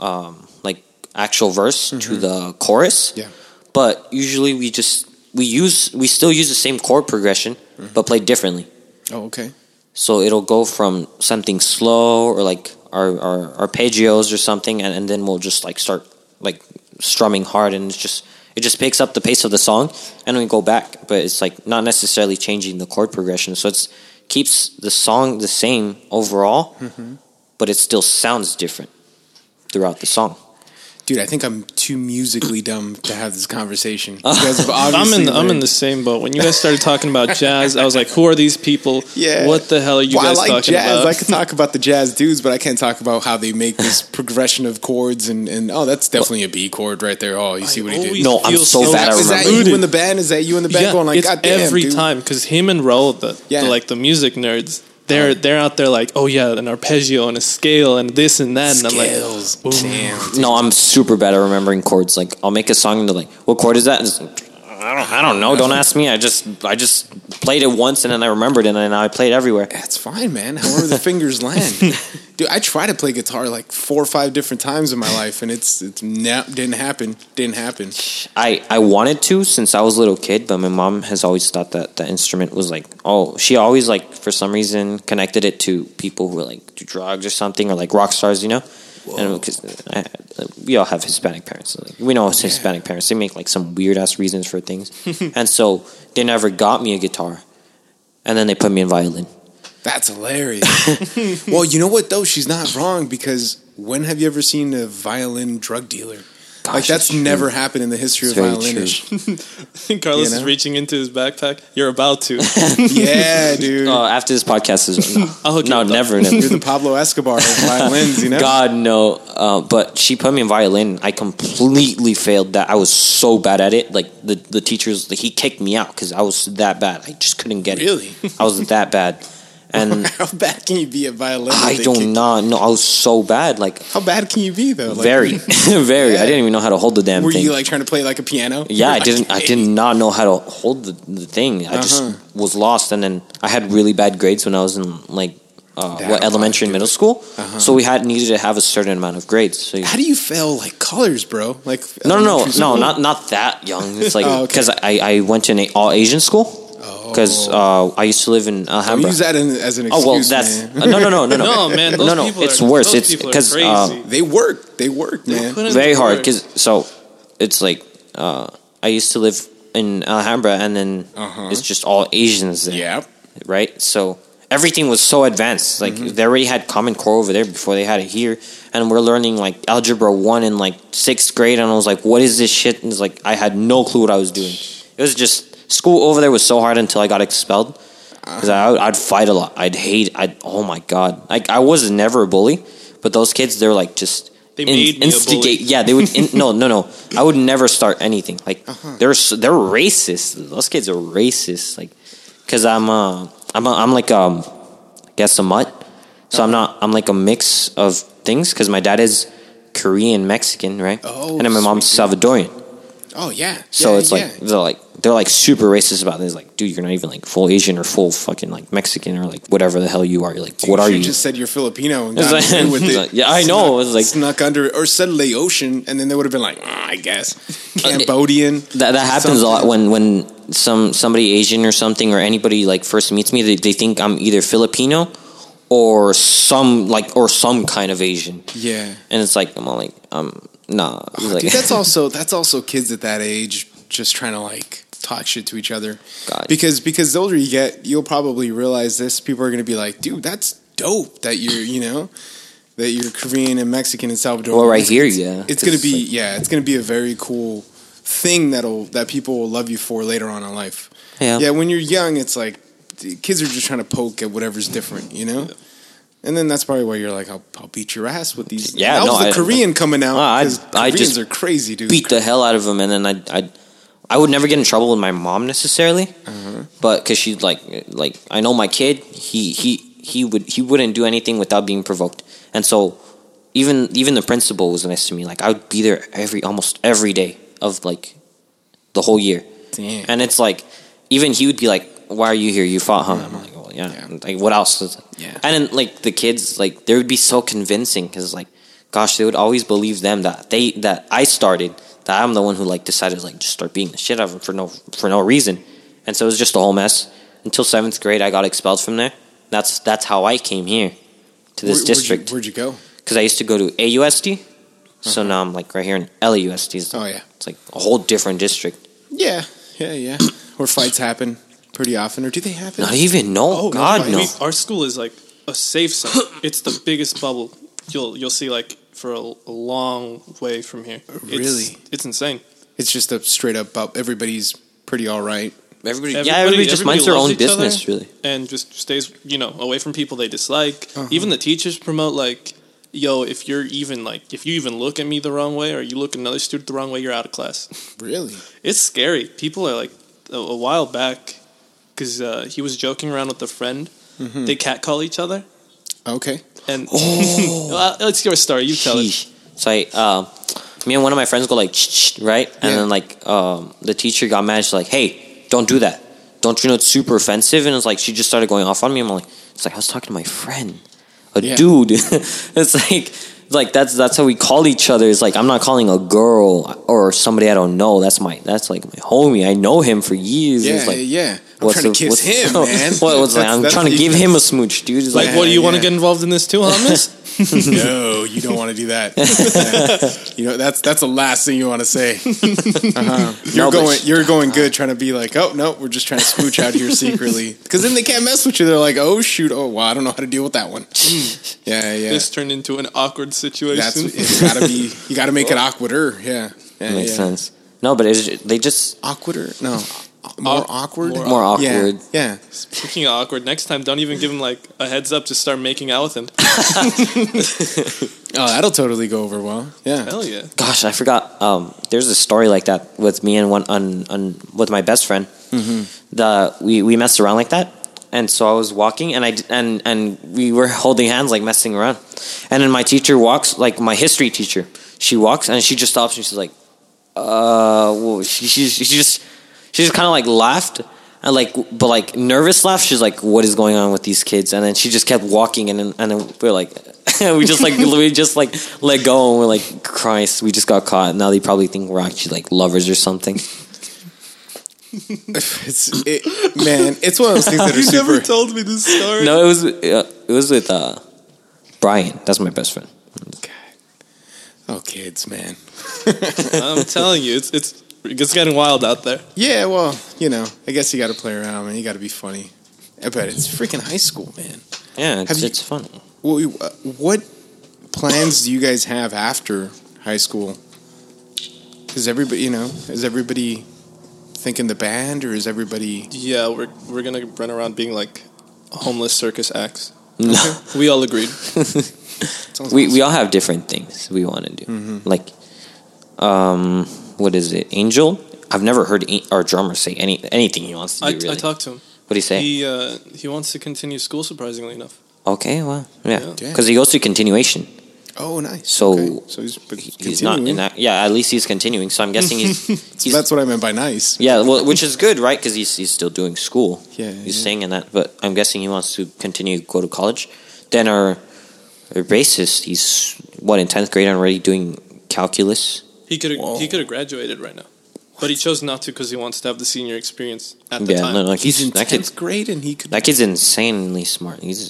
um, like actual verse to mm-hmm. the chorus. Yeah. But usually we just we use we still use the same chord progression, mm-hmm. but play differently. Oh, okay. So it'll go from something slow or like our, our arpeggios or something, and, and then we'll just like start like strumming hard, and it's just it just picks up the pace of the song, and we go back. But it's like not necessarily changing the chord progression, so it's keeps the song the same overall, mm-hmm. but it still sounds different throughout the song. Dude, I think I'm too musically dumb to have this conversation. You guys have I'm in the, I'm in the same boat. When you guys started talking about jazz, I was like, "Who are these people? Yeah. What the hell are you well, guys I like talking jazz. about?" I could talk about the jazz dudes, but I can't talk about how they make this progression of chords and, and oh, that's definitely a B chord right there. Oh, you see what he did? No, I'm feel so bad at Is that you in the band? Is that you in the band yeah, going like, it's God damn, every dude. time because him and Raul, the, Yeah. the like the music nerds, they're they're out there like, "Oh yeah, an arpeggio and a scale and this and that," and I'm like, Scales. Damn. No, I'm super bad at remembering chords. Like I'll make a song and they're like, "What chord is that?" And it's like, I don't, I don't know. Don't ask me. I just, I just played it once and then I remembered it and then I played it everywhere. That's fine, man. However the fingers land, dude. I try to play guitar like four or five different times in my life, and it's it's na- didn't happen. Didn't happen. I, I wanted to since I was a little kid, but my mom has always thought that the instrument was like, oh, she always like for some reason connected it to people who were like do drugs or something or like rock stars, you know. And because uh, we all have Hispanic parents, like, we know Hispanic parents. They make like some weird ass reasons for things, and so they never got me a guitar, and then they put me in violin. That's hilarious. well, you know what though? She's not wrong because when have you ever seen a violin drug dealer? Like that's it's true. never happened in the history It's of very violinish. I think Carlos You know? is reaching into his backpack. You're about to. yeah, dude. Oh, after this podcast is no, I'll hook you no up. never, never. You're the Pablo Escobar of violins, you know. God no. Uh, but she put me in violin. I completely failed that. I was so bad at it. Like the the teachers, like, he kicked me out because I was that bad. I just couldn't get Really? it. Really, I was that bad, and How bad can you be at violin? I do kick- not know. I was so bad. Like How bad can you be though? Like, very, very. Yeah. I didn't even know how to hold the damn thing. Were thing. you like trying to play like a piano? yeah, I didn't. I did not know how to hold the, the thing. I just Uh-huh. was lost, and then I had really bad grades when I was in like uh, what elementary and middle school. Uh-huh. So we had needed to have a certain amount of grades. So you, How do you fail like colors, bro? Like No, no, no, no, not not that young. It's like Oh, okay. because I, I went to an all Asian school because uh, I used to live in Don't Alhambra. use that in, as an excuse, oh well, that's man. uh, no, no, no, no, no, No, man, those no, no. It's are- worse. those It's because uh, they work. They work, man. Very hard. Because so it's like uh, I used to live in Alhambra, and then Uh-huh. it's just all Asians there. Yeah. right? So everything was so advanced. Like Mm-hmm. they already had Common Core over there before they had it here, and we're learning like algebra one in like sixth grade, and I was like, "What is this shit?" And it's like I had no clue what I was doing. It was just school over there was so hard until I got expelled because I, I'd fight a lot. I'd hate. I'd oh my god. Like I was never a bully, but those kids they're like just. They made me a bully. Yeah, they would. In, no, no, no. I would never start anything. Like Uh-huh. they're they're racist. Those kids are racist. Like because I'm uh I'm a, I'm like um I guess a mutt. So I'm not I'm like a mix of things because my dad is Korean Mexican, right? Oh, and then my mom's Salvadorian. Oh yeah. So Yeah, it's like yeah. they're like they're like super racist about this. Like, dude, you're not even like full Asian or full fucking like Mexican or like whatever the hell you are. You're like, what are you? Just said you're Filipino and got like- with it. like- yeah, I know. Snuck, It was like- snuck under or said Laotian, and then they would have been like, "Ah, I guess Uh, Cambodian. That that happens a lot when when some somebody Asian or something or anybody like first meets me. They they think I'm either Filipino or some like or some kind of Asian, Yeah. and it's like I'm all like um nah. Oh, it's like, Dude, that's also that's also kids at that age just trying to like talk shit to each other. God. Because because the older you get, you'll probably realize this. People are going to be like, "Dude, that's dope that you're you know that you're Korean and Mexican and Salvadorian." Well, right here, yeah. It's going to 'Cause, be like- yeah, it's going to be a very cool thing that'll that people will love you for later on in life. Yeah. Yeah, when you're young, it's like kids are just trying to poke at whatever's different, you know. And then that's probably why you're like, I'll, I'll beat your ass with these. Yeah, that no, was the I- Korean coming out. I- I Koreans just are crazy, dude. beat the hell out of him, and then I I I would never get in trouble with my mom necessarily, Uh-huh. but because she's like like I know my kid, he he he would he wouldn't do anything without being provoked, and so even even the principal was nice to me. Like I would be there every almost every day of like the whole year, Damn. and it's like even he would be like, "Why are you here? You fought, huh?" I'm like, "Well, yeah." Yeah. Like what else? Like- Yeah. And then like the kids, like they would be so convincing because like, gosh, they would always believe them that they that I started that I'm the one who like decided to like just start beating the shit out of them for no for no reason, and so it was just a whole mess until seventh grade. I got expelled from there. That's that's how I came here to this Where- district Where'd you, where'd you go? because I used to go to AUSD. So now I'm like right here in LAUSD. It's, Uh-huh. Oh yeah, it's like a whole different district. yeah, yeah, yeah. Where fights happen pretty often, or do they happen? Not even no, Oh, God no, no. We, our school is like a safe zone. it's the biggest bubble you'll you'll see like for a, a long way from here. Really? it's insane. It's just a straight up. up everybody's pretty all right. Everybody, Everybody- yeah, everybody just everybody minds their own each other. business, really. and just stays you know away from people they dislike. Uh-huh. Even the teachers promote like, yo, if you're even like if you even look at me the wrong way or you look at another student the wrong way, you're out of class. Really? It's scary. People are like a, a while back because uh, he was joking around with a friend. Mm-hmm. They catcall each other Okay. and well, it's your story. You tell it. Oh. Sheesh. So I, uh, me and one of my friends go like, "Shh, shh," right? And Yeah. then like, um, the teacher got mad. She's like, "Hey, don't do that. Don't you know it's super offensive?" And it's like she just started going off on me. I'm like, it's like I was talking to my friend, a Yeah. dude. it's like. Like that's that's how we call each other. It's like I'm not calling a girl or somebody I don't know. That's my that's like my homie. I know him for years. Yeah, it's like, yeah. I'm what's trying to kiss what's- him, man. What, what's like, That's- I'm trying to give him a smooch, dude. It's Like, like, what do you want to get involved in this too, Hamas? no, you don't want to do that. you know, that's that's the last thing you want to say. Uh-huh. You're No, going, you're going good, trying to be like, oh no, we're just trying to smooch out here secretly, because then they can't mess with you. They're like, oh shoot, oh wow, I don't know how to deal with that one. Yeah, yeah. this turned into an awkward situation. That's it's gotta be. You gotta make it awkwarder. Yeah, yeah makes yeah. sense. No, but they just Awkwarder? No, more Awk- awkward. more more Yeah, awkward. yeah. Speaking of awkward, next time don't even give him like a heads up. Just start making out with him. Oh, that'll totally go over well. Yeah. Hell yeah. Gosh, I forgot. Um, there's a story like that with me and one on, on with my best friend. The we we messed around like that, and so I was walking, and I d- and and we were holding hands, like messing around, and then my teacher walks, like my history teacher. She walks and she just stops and she's like, uh, well, she she, she just she just kind of like laughed. And like, but like nervous laugh. She's like, "What is going on with these kids?" And then she just kept walking, and then, and then we're like, we just like we just like let go, and we're like, "Christ, we just got caught." Now they probably think we're actually like lovers or something. It's it, man. It's one of those things that are You super. never told me this story. No, it was uh, it was with uh, Brian. That's my best friend. oh, kids, man. I'm telling you, it's it's it's getting wild out there. Yeah, well, you know, I guess you got to play around, man. You got to be funny. I bet it's freaking high school, man. Yeah, it's, Have you- it's fun. Well, you- uh, what plans do you guys have after high school? Is everybody, you know, is everybody thinking the band, or is everybody? Yeah, we're we're gonna run around being like homeless circus acts. No, We all agreed. We awesome. we all have different things we want to do. Mm-hmm. Like, um, what is it? Angel. I've never heard our drummer say any anything he wants to I, do. Really, I talked to him. what do you say? He uh, he wants to continue school. Surprisingly enough, okay, well, yeah, Yeah. Because he goes to continuation. Oh, nice. So- Okay. so he's, He's not in that. Yeah, at least he's continuing. So I'm guessing he's. he's That's what I meant by nice. yeah, well, which is good, right? Because he's he's still doing school. Yeah, he's yeah. staying in that. But I'm guessing he wants to continue go to college. Then our, our bassist, he's what in tenth grade already doing calculus. He could he could have graduated right now, but he chose not to because he wants to have the senior experience at the Yeah, time. no, like He's he's, in that kid. tenth grade, and he could. That kid's insanely smart. He's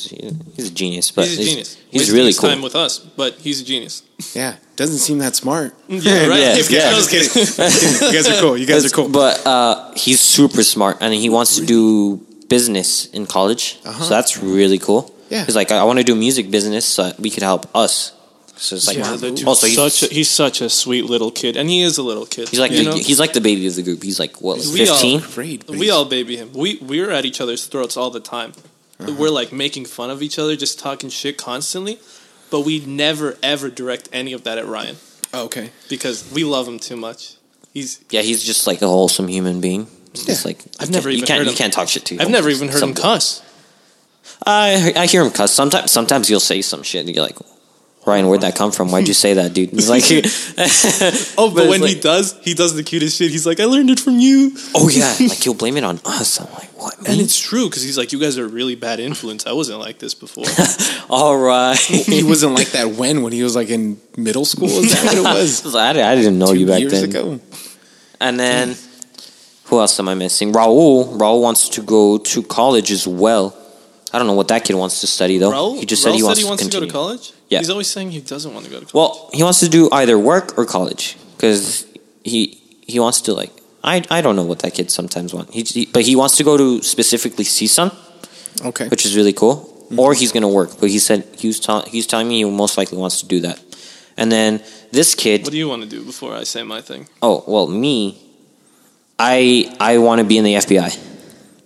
he's a genius. But he's a genius. He's Wasting really cool. Time with us, but he's a genius. Yeah, doesn't seem that smart. Yeah, right. Yeah, If he yeah. knows- Just kidding. you guys are cool. You guys are cool. But uh, he's super smart, and he wants to do business in college. Uh-huh. So that's really cool. Yeah. he's like, I want to do music business, so we could help us. So it's like, Yeah, The also he's, such a, he's such a sweet little kid, and he is a little kid. he's like the, know? he's like the baby of the group. He's like what, fifteen? Great. we all baby him. We we're at each other's throats all the time. Uh-huh. We're like making fun of each other, just talking shit constantly. But we never ever direct any of that at Ryan Oh, okay. because we love him too much. He's Yeah, he's just like a wholesome human being. It's Yeah. like I've never can't- you even can't heard you him- can't talk shit to. I've never even heard him cuss. I I hear him cuss. Sometimes sometimes you'll say some shit and you're like, Ryan, where'd that come from? Why'd you say that, dude? It's like, Oh, but, it's when he does, he does the cutest shit. He's like, "I learned it from you," oh yeah, like he'll blame it on us. I'm like, what? and it's true because he's like, "You guys are a really bad influence. I wasn't like this before." All right. He wasn't like that when when he was like in middle school. Is that what it was? I, I didn't know Two you back years then. ago. And then, who else am I missing? Raul. Raul wants to go to college as well. I don't know what that kid wants to study though. Raul, he just Raul said he wants, to, go to college. Yeah. he's always saying he doesn't want to go to college. Well, he wants to do either work or college because he he wants to like I I don't know what that kid sometimes wants. He, he- but he wants to go to specifically CSUN, Okay. which is really cool. Mm-hmm. Or he's gonna work. But he said he was tell, he's telling me he most likely wants to do that. And then this kid. what do you want to do before I say my thing? Oh well, me. I I want to be in the FBI.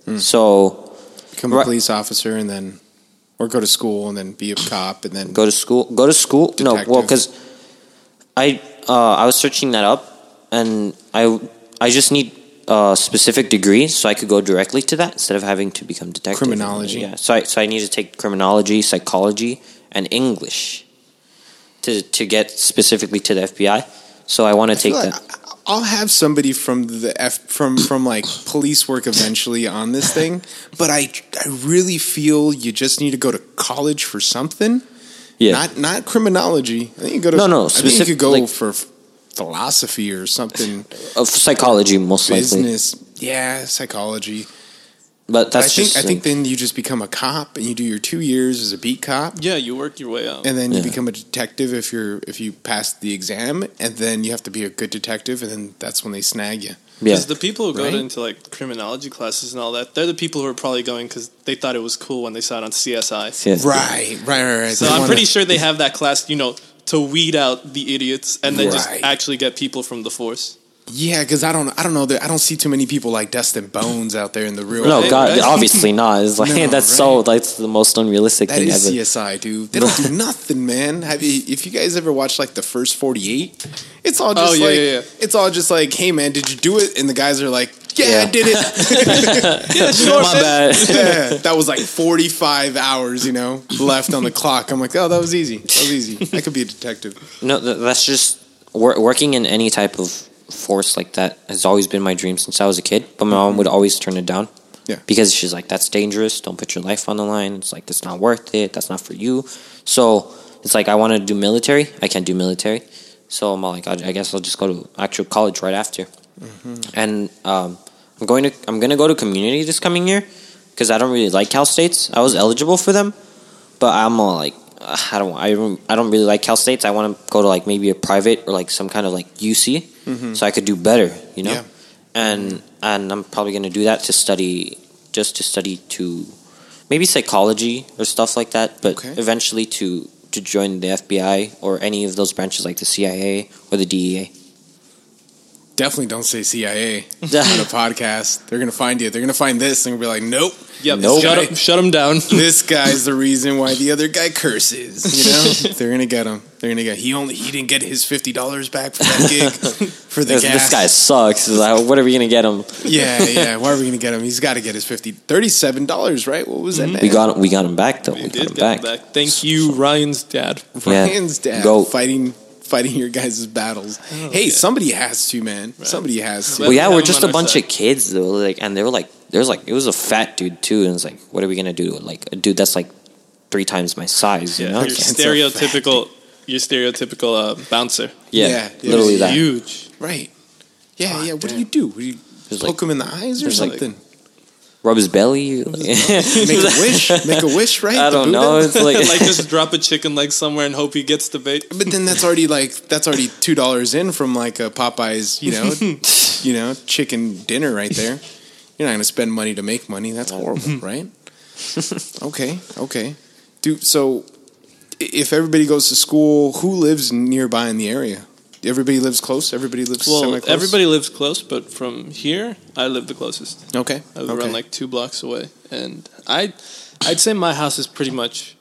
Hmm. So Become a Right. police officer and then, or go to school and then be a cop and then. go to school. Go to school. No, well, Detective. because I uh, I was searching that up, and I I just need a specific degree so I could go directly to that instead of having to become detective. Criminology. Yeah. So I so I need to take criminology, psychology, and English to to get specifically to the FBI. So I want to take that. I- I'll have somebody from the F from from like police work eventually on this thing, but I I really feel you just need to go to college for something. Yeah. Not not criminology. I think you go to No, no, I think you could go like- for philosophy or something. of psychology most likely. Business, yeah, psychology. But But that's I think just I think then you just become a cop and you do your two years as a beat cop, Yeah, you work your way up, and then you Yeah. become a detective if you're if you pass the exam, and then you have to be a good detective, and then that's when they snag you. yeah. Because the people who go Right? into like criminology classes and all that, they're the people who are probably going because they thought it was cool when they saw it on CSI. Yeah. Right, right, right. right. So They I'm wanna- pretty sure they have that class, you know, to weed out the idiots and then just actually get people from the force. Yeah, because I don't, I don't know that I don't see too many people like Dustin Bones out there in the real. No, Right, God, right. obviously not. It's like No, that's so right. that's the most unrealistic that thing is ever. CSI, dude. They don't do nothing, man. Have you? If you guys ever watched like the first Forty Eight, it's all just Oh, yeah, like yeah, yeah. it's all just like, hey, man, did you do it? And the guys are like, yeah, Yeah. I did it. Yeah, sure. My man. bad. yeah, that was like forty five hours, you know, left on the clock. I'm like, oh, that was easy. That was easy. I could be a detective. No, that's just working in any type of force like that has always been my dream since I was a kid. But my mom would always turn it down. Yeah. Because she's like, that's dangerous. Don't put your life on the line. It's like, that's not worth it. That's not for you. So it's like, I want to do military. I can't do military. So I'm all like, I guess I'll just go to actual college right after. And um, I'm going to I'm going to go to community this coming year because I don't really like Cal States. I was eligible for them, but I'm all like, Uh, I don't I don't I don't really like Cal States. I want to go to like maybe a private or like some kind of like UC, mm-hmm. so I could do better. You know, Yeah. and and I'm probably going to do that to study just to study to maybe psychology or stuff like that, but Okay. eventually to to join the FBI or any of those branches like the CIA or the DEA. Definitely don't say CIA on a podcast. They're gonna find you. They're gonna find this and be like, nope. Yep. Nope. Shut, him, shut him down. this guy's the reason why the other guy curses. You know, they're gonna get him. They're gonna get. He only he didn't get his fifty dollars back for that gig for the This, gas. this guy sucks. Like, what are we gonna get him? Yeah, yeah. Why are we gonna get him? He's got to get his fifty thirty-seven dollars, right? What was that? Mm-hmm. Man? We got we got him back though. We, We got him get back. him back. Thank you, Ryan's dad. Yeah. Ryan's dad Go. fighting fighting your guys' battles. hey, somebody has to, man. Somebody has to. Well, yeah, We we're just a bunch side. of kids though. Like, and they were like, there's like, it was a fat dude too, and it's like, what are we gonna do? Like a dude that's like three times my size, you Yeah, know? your It's a stereotypical, your stereotypical uh, bouncer. Yeah, Yeah, yeah. literally that. Huge. Right. Yeah, yeah. What do you do? What do you poke like- him in the eyes or there's like- something? Rub his belly. Make a wish. Make a wish, right? I don't know. It's like, like just drop a chicken leg somewhere and hope he gets the bait. But then that's already like that's already two dollars in from like a Popeyes, you know, you know, chicken dinner right there. You're not gonna spend money to make money. That's horrible, right? Okay, okay, dude. So, if everybody goes to school, who lives nearby in the area? Everybody lives close. Everybody lives Well, semi-close? everybody lives close, but from here, I live the closest. Okay, I live okay. around like two blocks away, and I, I'd say my house is pretty much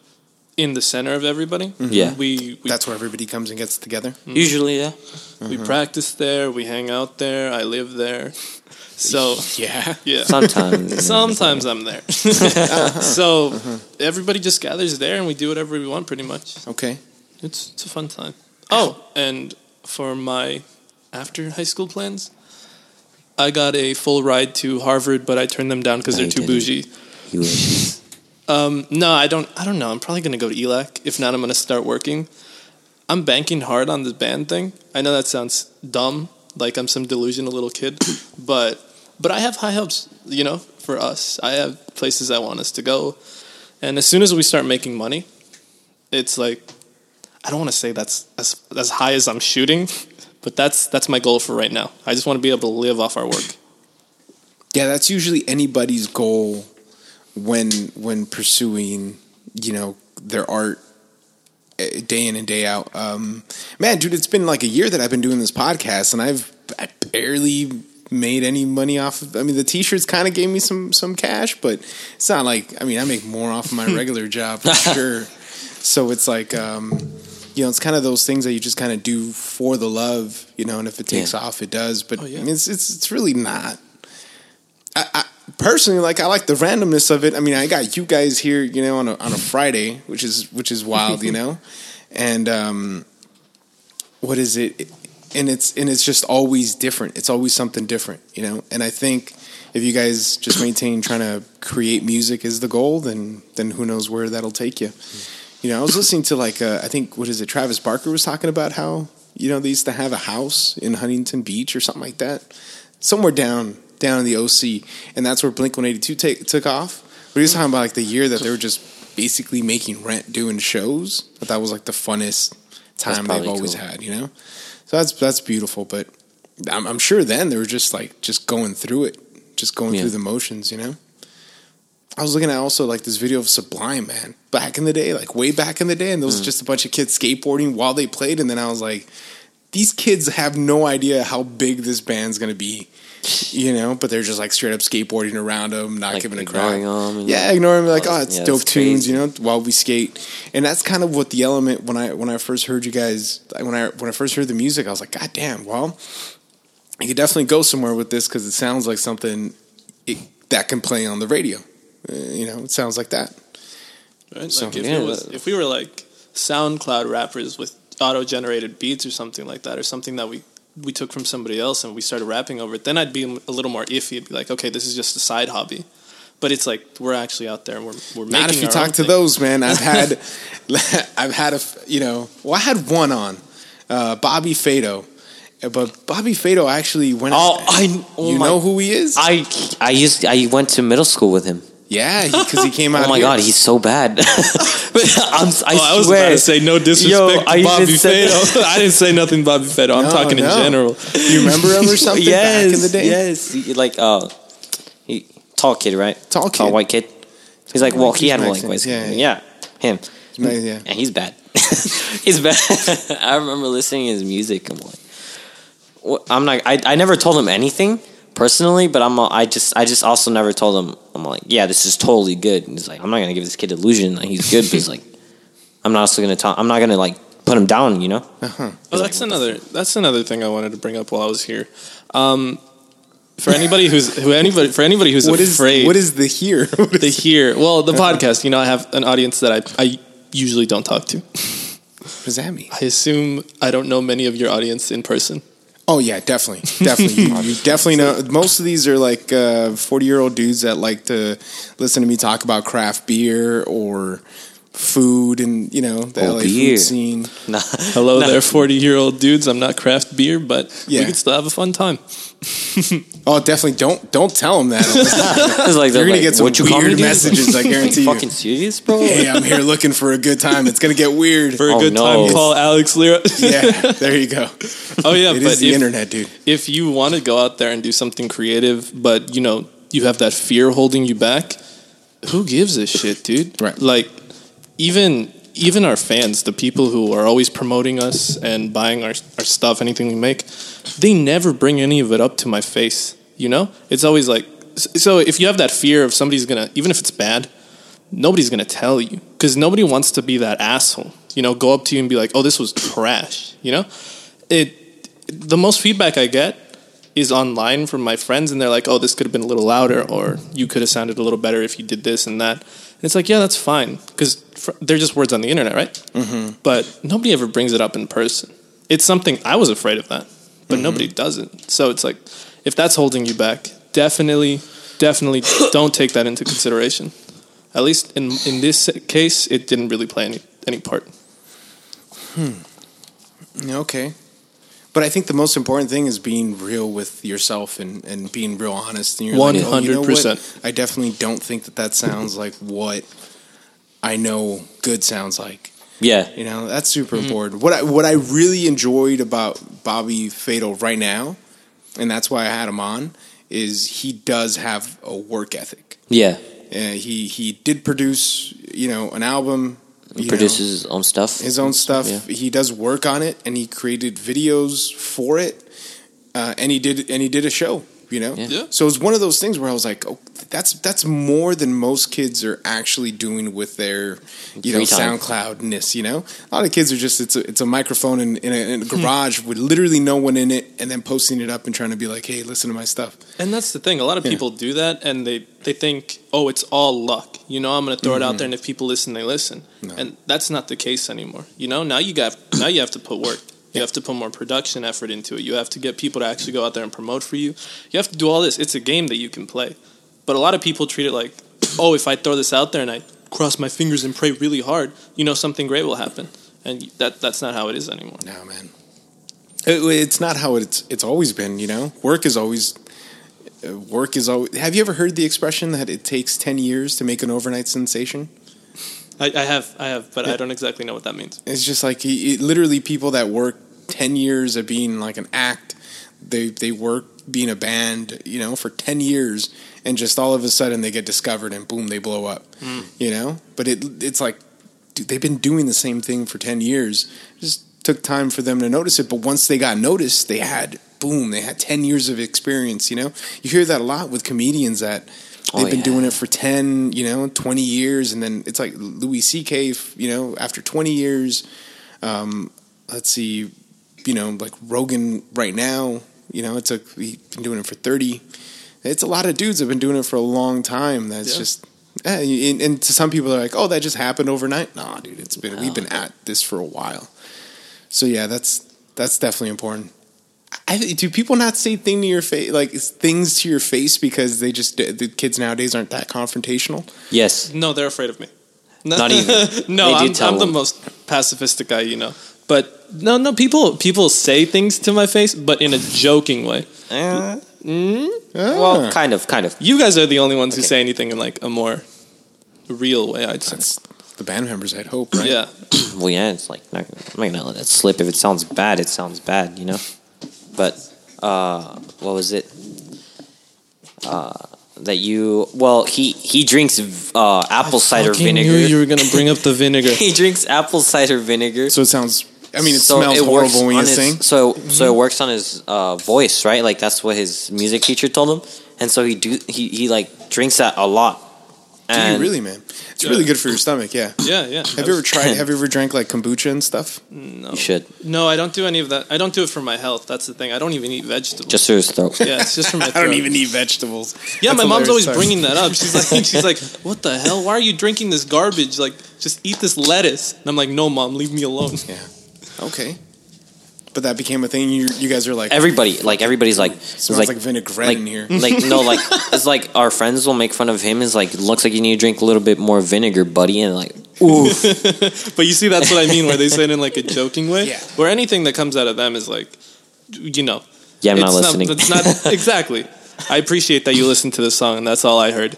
in the center of everybody. Mm-hmm. Yeah. we we, that's where everybody comes and gets together. Mm-hmm. usually, yeah. we mm-hmm. practice there, we hang out there. I live there, so Yeah, yeah. Sometimes. Sometimes I'm there. Uh-huh. Uh-huh. so everybody just gathers there, and we do whatever we want, pretty much. okay. It's it's a fun time. Oh, and for my after high school plans, I got a full ride to Harvard, but I turned them down because they're too bougie. Um, no, I don't. I don't know. I'm probably gonna go to ELAC. If not, I'm gonna start working. I'm banking hard on this band thing. I know that sounds dumb, like I'm some delusional little kid, but but I have high hopes. You know, for us, I have places I want us to go, and as soon as we start making money, it's like I don't want to say that's as as high as I'm shooting, but that's that's my goal for right now. I just want to be able to live off our work. Yeah, that's usually anybody's goal when when pursuing, you know, their art eh, day in and day out. Um, man, dude, it's been like a year that I've been doing this podcast, and I've I barely made any money off of. I mean, the t-shirts kind of gave me some some cash, but it's not like I mean, I make more off of my regular job for sure. So it's like. Um, you know, it's kind of those things that you just kind of do for the love, you know, and if it takes Yeah. off, it does. But Oh, yeah. I mean, it's, it's it's really not I, I personally like I like the randomness of it. I mean, I got you guys here, you know, on a on a Friday, which is which is wild, you know, and um, what is it? And it's and it's just always different. It's always something different, you know. And I think if you guys just maintain trying to create music is the goal, then then who knows where that'll take you. You know, I was listening to like uh, I think what is it? Travis Barker was talking about how you know they used to have a house in Huntington Beach or something like that, somewhere down down in the OC, and that's where Blink One Eighty Two took off. But he was talking about like the year that they were just basically making rent doing shows. But that was like the funnest time they've always cool. had, you know. So that's that's beautiful, but I'm, I'm sure then they were just like just going through it, just going Yeah. through the motions, you know. I was looking at also like this video of Sublime, man, back in the day, like way back in the day, and there was Mm. just a bunch of kids skateboarding while they played, and then I was like, these kids have no idea how big this band's gonna be, you know, but they're just like straight up skateboarding around them, not Like giving a crap. ignoring 'em and- yeah, ignoring them like, oh, it's Yeah, dope tunes, you know, while we skate, and that's kind of what the element when I when I first heard you guys when I when I first heard the music, I was like, god damn, well, you could definitely go somewhere with this because it sounds like something it, that can play on the radio. Uh, you know, it sounds like that. Right? So, like if yeah, it was, if we were like SoundCloud rappers with auto-generated beats or something like that, or something that we we took from somebody else and we started rapping over it, then I'd be a little more iffy. I'd be like, okay, this is just a side hobby. But it's like we're actually out there and we're we're making. Not if you our talk to thing. those, man. I've had, I've had a, f- you know, well, I had one on, uh, Bobby Fado, Uh, but Bobby Fado actually went. Oh, I. Oh you my, know who he is? I I used I went to middle school with him. Yeah, because he, came out. Oh my god, he's so bad. but I'm, I Oh, I was swear. about to say no disrespect Yo, to I Bobby Fado. I didn't say nothing Bobby Fado. I'm No, talking in general. You remember him or something yes, back in the day? Yes, like uh, he, tall kid, right? Tall kid. white kid. He's like, well, he had nice, like yeah, yeah. Yeah, him. Yeah. And he's bad. he's bad. I remember listening to his music. I'm like, I'm not. I, I never told him anything personally, but I'm. I just. I just also never told him. I'm like, yeah, this is totally good. And he's like, I'm not gonna give this kid illusion that he's good. But he's like, I'm not also gonna tell. I'm not gonna like put him down. You know. Uh-huh. Oh, that's another. That's another thing I wanted to bring up while I was here. Um, for anybody who's who anybody for anybody who's What is afraid what is the here? What to is, hear. Well, the podcast. You know, I have an audience that I I usually don't talk to. what does that mean? I assume I don't know many of your audience in person. Oh yeah, definitely, definitely. you, you definitely know. Most of these are like uh, forty year old dudes that like to listen to me talk about craft beer or food and you know the Oh, LA beer. food scene. Nah. Hello Nah. there, 40 year old dudes. I'm not craft beer, but Yeah. we could still have a fun time. Oh, definitely don't don't tell them that. It's like You're they're gonna like, get some "What you call me, weird messages, I guarantee you. Fucking serious, bro? hey, I'm here looking for a good time. It's gonna get weird. For a Oh, good no. time, call Alex Lira. yeah, there you go. oh, yeah. It but is the if, internet, dude. if you want to go out there and do something creative, but you know you have that fear holding you back, who gives a shit, dude? Right. Like even even our fans, the people who are always promoting us and buying our our stuff, anything we make, they never bring any of it up to my face. You know, it's always like so. If you have that fear of somebody's gonna, even if it's bad, nobody's gonna tell you because nobody wants to be that asshole. You know, go up to you and be like, "Oh, this was trash." You know, it. The most feedback I get is online from my friends, and they're like, "Oh, this could have been a little louder, or you could have sounded a little better if you did this and that." And it's like, yeah, that's fine because they're just words on the internet, right? Mm-hmm. But nobody ever brings it up in person. It's something I was afraid of that, but nobody does it. So it's like, if that's holding you back, definitely, definitely don't take that into consideration. At least in in this case, it didn't really play any any part. Hmm. Okay. But I think the most important thing is being real with yourself and, and being real honest. And you're like, oh, you know? 100%. I definitely don't think that that sounds like what I know good sounds like. Yeah. You know, that's super important. What I what I really enjoyed about Bobby Fatal right now, and that's why I had him on, is he does have a work ethic. Yeah. Uh, he he did produce, you know, an album. You know, Produces his own stuff. his own stuff. Yeah. He does work on it, and he created videos for it, uh, and he did and he did a show. You know, Yeah. Yeah. so it's one of those things where I was like, "Oh, that's that's more than most kids are actually doing with their, you know, Free time. SoundCloudness." You know, a lot of kids are just it's a it's a microphone in, in, a, in a garage with literally no one in it, and then posting it up and trying to be like, "Hey, listen to my stuff." And that's the thing. A lot of Yeah. people do that, and they they think, oh, it's all luck. You know, I'm going to throw it out mm-hmm. there, and if people listen, they listen. No. And that's not the case anymore. You know, now you got now you have to put work. You have to put more production effort into it. You have to get people to actually go out there and promote for you. You have to do all this. It's a game that you can play. But a lot of people treat it like, oh, if I throw this out there and I cross my fingers and pray really hard, you know, something great will happen. And that that's not how it is anymore. No, man. It, it's not how it's it's always been. You know, work is always uh, work is always. Have you ever heard the expression that it takes ten years to make an overnight sensation? I, I have, I have, but I don't exactly know what that means. It's just like it, literally people that work ten years of being like an act. They they work being a band, you know, for ten years, and just all of a sudden they get discovered and boom, they blow up. Hmm. You know, but it it's like dude, they've been doing the same thing for ten years. Just took time for them to notice it, but once they got noticed, they had boom, they had ten years of experience. You know, you hear that a lot with comedians that. They've Oh, been yeah. doing it for 10, you know, 20 years. And then it's like Louis C.K., you know, after 20 years, um, let's see, you know, like Rogan right now, you know, it's a, he's been doing it for 30. It's a lot of dudes have been doing it for a long time. That's Yeah. just, and, and to some people they're like, oh, that just happened overnight. Nah, dude, it's been, we've been at this for a while. So yeah, that's, that's definitely important. I, do people not say thing to your face like things to your face because they just the kids nowadays aren't that confrontational? Yes. No, they're afraid of me. Not even. no, They I'm, I'm the most pacifistic guy you know. But no, no, people people say things to my face, but in a joking way. Eh, Ah. well, kind of, kind of. You guys are the only ones who say anything in like a more real way. I'd say. That's the band members. I'd hope, right? Yeah, Well, yeah, it's like not, I'm not gonna let that slip. If it sounds bad, it sounds bad, you know. But uh, what was it? Uh, that you well, he he drinks uh, apple cider vinegar. Knew you were gonna bring up the vinegar. he drinks apple cider vinegar. So it sounds. I mean, it So smells works horrible when you his- sing. So so it works on his uh, voice, right? Like that's what his music teacher told him, and so he do he he like drinks that a lot. Do you really, man? It's really good for your stomach. Yeah. yeah, yeah. Have you ever tried? Have you ever drank like kombucha and stuff? No, You should no, I don't do any of that. I don't do it for my health. That's the thing. I don't even eat vegetables. just through his throat. yeah, it's just for my. throat. I don't even eat vegetables. Yeah, That's my mom's always Sorry. bringing that up. She's like, she's like, what the hell? Why are you drinking this garbage? Like, just eat this lettuce. And I'm like, no, mom, leave me alone. Yeah. Okay. But that became a thing. You you guys are like Everybody, like everybody's like, it's smells like, vinaigrette like, in here. like no, like it's like our friends will make fun of him. Is like looks like you need to drink a little bit more vinegar, buddy, and like, but you see, that's what I mean, where they say it in like a joking way. Yeah. Where anything that comes out of them is like, you know. Yeah, I'm not it's listening. it's not exactly. I appreciate that you listen to the song, and that's all I heard.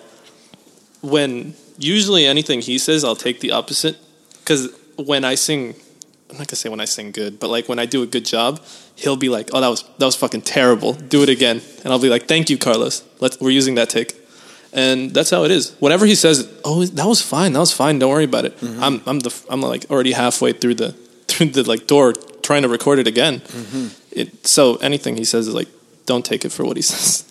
When usually anything he says, I'll take the opposite. Because when I sing, I'm not gonna say when I sing good, but like when I do a good job, he'll be like, "Oh, that was that was fucking terrible. Do it again." And I'll be like, "Thank you, Carlos. Let's we're using that take." And that's how it is. Whatever he says, "Oh, that was fine. That was fine. Don't worry about it." Mm-hmm. I'm I'm the I'm like already halfway through the through the like door trying to record it again. Mm-hmm. It so anything he says is like, don't take it for what he says.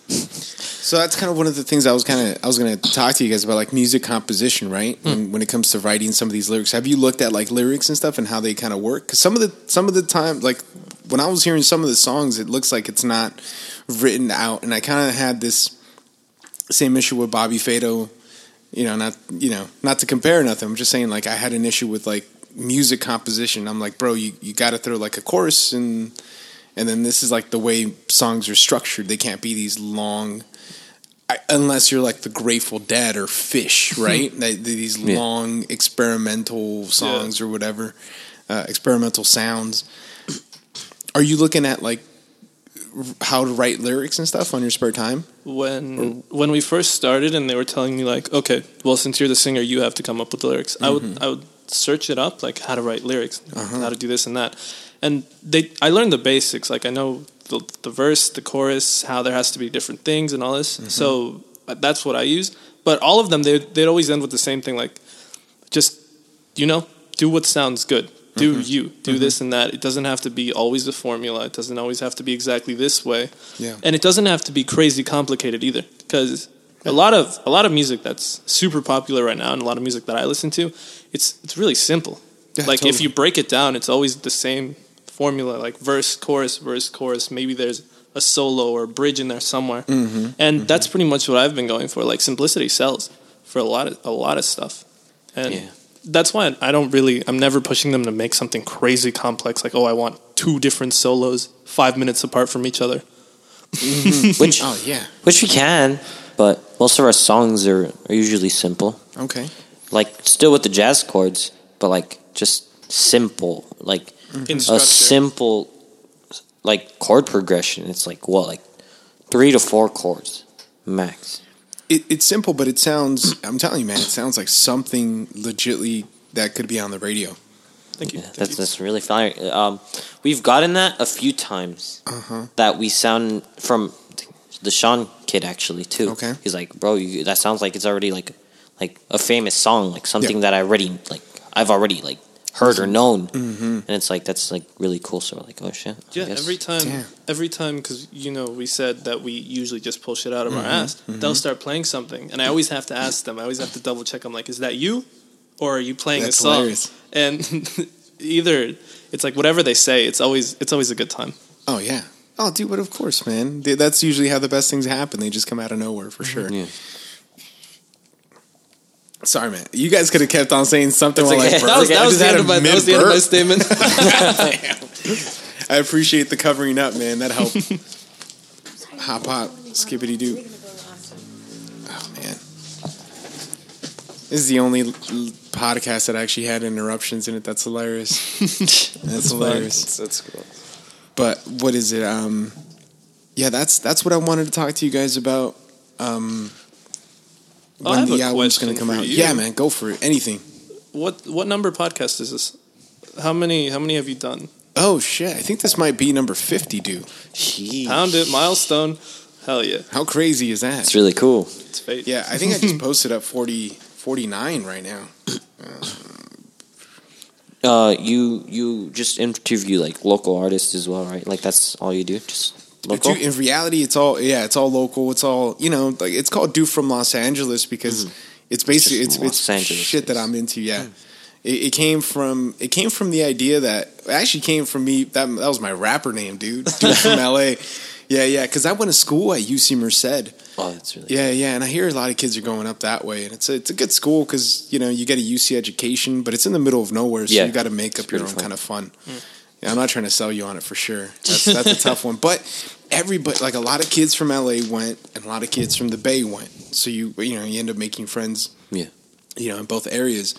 So that's kind of one of the things I was kind of I was going to talk to you guys about, like music composition, right? Hmm. When, when it comes to writing some of these lyrics, have you looked at like lyrics and stuff and how they kind of work? Because some of the some of the time, like when I was hearing some of the songs, it looks like it's not written out, and I kind of had this same issue with Bobby Fado. You know, not you know, not to compare nothing. I'm just saying, like I had an issue with like music composition. I'm like, bro, you you got to throw like a chorus and and then this is like the way songs are structured. They can't be these long, I, unless you're like the Grateful Dead or Phish, hmm. right? They- these Yeah. long experimental songs or whatever, uh, experimental sounds. Are you looking at like how to write lyrics and stuff on your spare time? when when we first started and they were telling me like, okay, well since you're the singer, you have to come up with the lyrics. I would mm-hmm. I would search it up like how to write lyrics, uh-huh. how to do this and that, and they I learned the basics. Like I know the, the verse, the chorus, how there has to be different things and all this. Mm-hmm. So uh, that's what I use. But all of them they they'd always end with the same thing like, just you know, do what sounds good. Do mm-hmm. you do mm-hmm. this and that? It doesn't have to be always a formula. It doesn't always have to be exactly this way. Yeah. And it doesn't have to be crazy complicated either, because a lot of a lot of music that's super popular right now, and a lot of music that I listen to, it's it's really simple. Yeah, like if you break it down, it's always the same formula, like verse, chorus, verse, chorus. Maybe there's a solo or a bridge in there somewhere, Mm-hmm. and that's pretty much what I've been going for. Like simplicity sells for a lot of a lot of stuff, and Yeah. that's why I don't really. I'm never pushing them to make something crazy complex. Like, oh, I want two different solos, five minutes apart from each other. which Oh yeah, which we can, but most of our songs are, are usually simple. okay. Like still with the jazz chords, but like just simple, like In a simple like chord progression. It's like what, like three to four chords max. It, it's simple, but it sounds. I'm telling you, man, it sounds like something legitly that could be on the radio. Thank you. Yeah, Thank that's you. that's really fire. Um, we've gotten that a few times. Uh-huh. That we sound from the Sean kid actually too. Okay. he's like, bro, you, that sounds like it's already like like a famous song, like something that I already like I've already like heard or known, Mm-hmm. and it's like that's like really cool. So we're like, oh shit, Yeah, every time, Damn. every time, because you know we said that we usually just pull shit out of Mm-hmm, our ass. They'll start playing something, and I always have to ask them. I always have to double check. I'm like, is that you, or are you playing That's a song? hilarious. And either it's like whatever they say, it's always it's always a good time. Oh yeah. Oh, dude, but of course, man. Th- That's usually how the best things happen. They just come out of nowhere for sure. Yeah. Sorry, man. You guys could have kept on saying something while okay. I. That was, that was the had end a of my that was the end of my statement. I appreciate the covering up, man. That helped. hop, hop, skippity doo. Oh man, this is the only l- podcast that actually had interruptions in it. That's hilarious. That's hilarious. That's cool. But what is it? Um, yeah, that's that's what I wanted to talk to you guys about. Um, when have the album's going to come out? you. Yeah, man, go for it. Anything. What what number podcast is this? How many how many have you done? Oh shit! I think this might be number fifty, dude. Pound it, milestone. Hell yeah, How crazy is that? It's really cool. it's fate. Yeah, I think I just posted up 40, 49 right now. Uh, you you just interview like local artists as well, right? Like that's all you do, just But local. dude, in reality, it's all yeah, it's all local. It's all you know, like it's called "Do from Los Angeles" because mm-hmm. it's basically it's it's Los Angeles shit that I'm into. Yeah, mm. it, it came from it came from the idea that it actually came from me. That that was my rapper name, dude. Dude from L.A. Yeah, yeah, because I went to school at UC Merced. oh, that's really Yeah, yeah, and I hear a lot of kids are going up that way, and it's a it's a good school because you know you get a UC education, but it's in the middle of nowhere, so Yeah. you got to make up your own kind of fun. Yeah, I'm not trying to sell you on it for sure. That's that's a tough one, but everybody like a lot of kids from LA went, and a lot of kids from the Bay went. So you you know you end up making friends. Yeah. you know in both areas.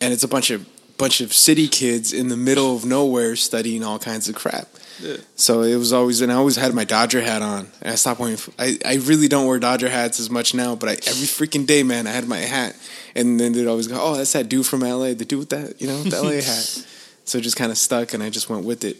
and it's a bunch of bunch of city kids in the middle of nowhere studying all kinds of crap. Yeah. So it was always, and I always had my Dodger hat on. And I stopped wearing. I, I really don't wear Dodger hats as much now, but I, every freaking day, man, I had my hat, and then they'd always go, "Oh, that's that dude from LA, the dude with that, you know, the LA hat." So it just kind of stuck, and I just went with it.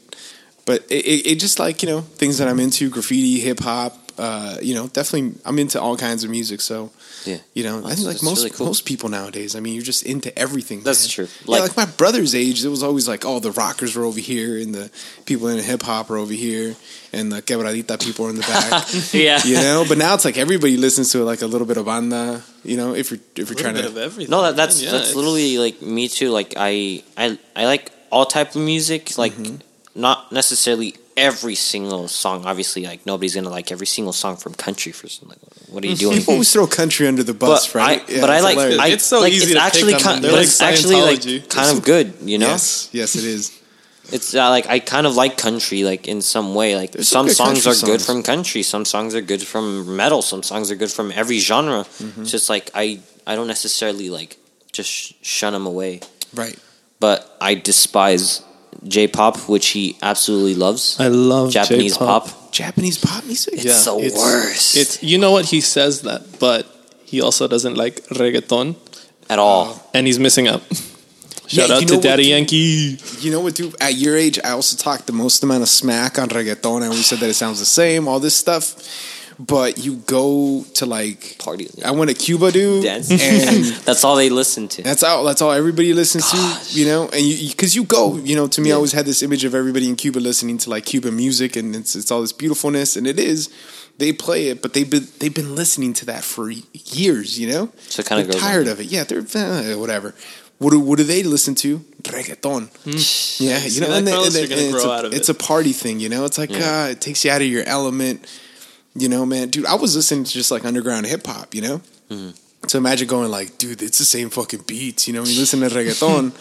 But it, it, it just like you know things that I'm into, graffiti, hip hop. Uh, you know, definitely, I'm into all kinds of music. So Yeah. you know, I think like most really cool. most people nowadays. I mean, you're just into everything. That's man. true. Like, Like- yeah, like my brother's age, it was always like, oh, the rockers were over here, and the people in hip hop are over here, and the quebradita people are in the back. Yeah. you know, but now it's like everybody listens to like a little bit of banda. You know, if you're if you're A trying bit to. of everything. No, that, that's Yeah, that's it's- literally like me too. Like I I I like all type of music. Like Mm-hmm. not necessarily every single song. Obviously, like nobody's gonna like every single song from country. For some, like, what are you doing? People always throw country under the bus, but right? I, but I like. I, It's so like, easy it's to actually pick kind, them. but They're it's actually like kind of good, you know. yes, yes, it is. It's uh, like I kind of like country, like in some way. Like There's some some good songs are good from country, some songs are good from metal, some songs are good from every genre. Mm-hmm. It's just like I I don't necessarily like just shun them away, Right. But I despise J-pop, which he absolutely loves. I love Japanese J-pop. pop. Japanese pop music. It's Yeah, the it's- worst It's you know what he says that, but he also doesn't like reggaeton, at all. Uh, and he's missing out. Yeah, Shout out to what, Daddy dude? Yankee. You know what, dude? At your age, I also talked the most amount of smack on reggaeton. I always said that it sounds the same, all this stuff. But you go to like Party. I went to Cuba, dude, Dance. and That's all they listen to. that's all. That's all everybody listens to, you know. And you, because you, go, you know, to me, I always had this image of everybody in Cuba listening to like Cuban music, and it's it's all this beautifulness, and it is. They play it, but they've been they've been listening to that for years, you know. So kinda They're tired of it. Yeah, they're eh, whatever. What do, what do they listen to? Reggaeton. Yeah, you know, and, then- how and you're gonna and it's, grow a, out of it's a party thing, you know. It's like Yeah. uh, it takes you out of your element. You know, man, dude, I was listening to just like underground hip hop, you know. Mm-hmm. So imagine going like, dude, it's the same fucking beats, you know. You listen to reggaeton,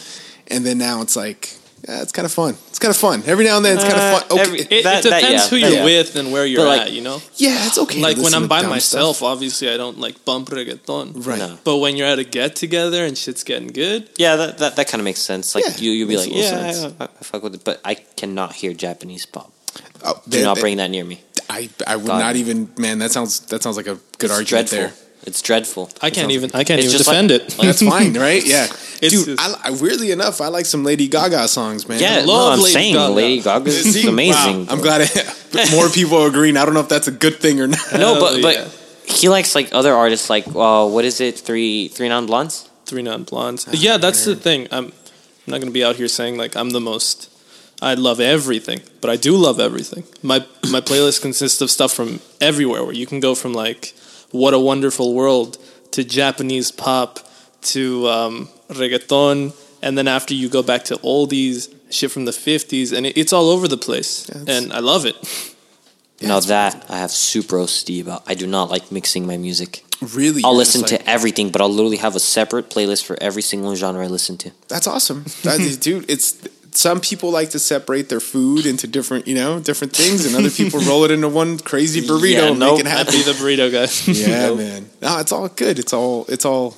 and then now it's like, yeah, it's kind of fun. It's kind of fun. Every now and then, it's kind Uh, of fun. Okay, every- It, That- it that- depends yeah, who you're yeah. with and where you're like, at. You know, yeah, it's okay. to like when I'm to by myself, stuff. obviously I don't like bump reggaeton. right? No. But when you're at a get together and shit's getting good, Yeah, that that, that kind of makes sense. Like Yeah, you, you'll be like, yeah, sense. I, I, I fuck with it, but I cannot hear Japanese pop. Oh, Do not that- bring that near me. I I would God. not even. Man, that sounds that sounds like a good It's argument dreadful. there. It's dreadful. I can't even I can't even defend like- it. like- That's fine, right? Yeah, It's dude. just- I, I, weirdly enough, I like some Lady Gaga songs, man. Yeah, no, love I'm Lady saying Gaga. Lady Gaga is amazing. wow, I'm glad I, more people are agreeing. I don't know if that's a good thing or not. No, but but yeah. he likes like other artists, like uh, what is it? Three three non blondes. Three non blondes. yeah, that's the thing. I'm, I'm not gonna be out here saying like I'm the most. I love everything, but I do love everything. My my playlist consists of stuff from everywhere. Where you can go from like "What a Wonderful World" to Japanese pop to um, reggaeton, and then after you go back to oldies, shit from the '50s, and it, it's all over the place, Yeah, and I love it. now that I have super OCD about. I do not like mixing my music. Really, I'll listen just to everything, but I'll literally have a separate playlist for every single genre I listen to. That's awesome, That- dude. It's some people like to separate their food into different, you know, different things, and other people roll it into one crazy burrito Yeah, and nope. make it happen. be the burrito guy. Yeah, man. No, it's all good. It's all it's all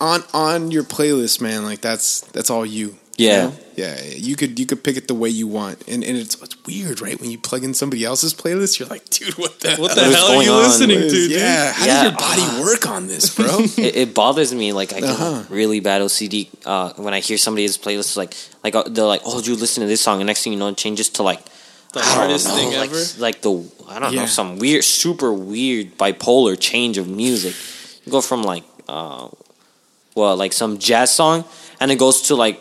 on on your playlist, man. Like that's that's all you. You Yeah. know? yeah. You could you could pick it the way you want, and and it's it's weird, right? When you plug in somebody else's playlist, you're like, dude, what the What hell the What is hell are you on? listening is- to, dude? Yeah, how Yeah. does your body work on this, bro? it, it bothers me like I get Uh-huh. really bad OCD uh, when I hear somebody's playlist like like uh, they're like oh dude listen to this song and next thing you know it changes to like The hardest know, thing like, ever. like the I don't Yeah. know some weird super weird bipolar change of music you go from like uh well like some jazz song and it goes to like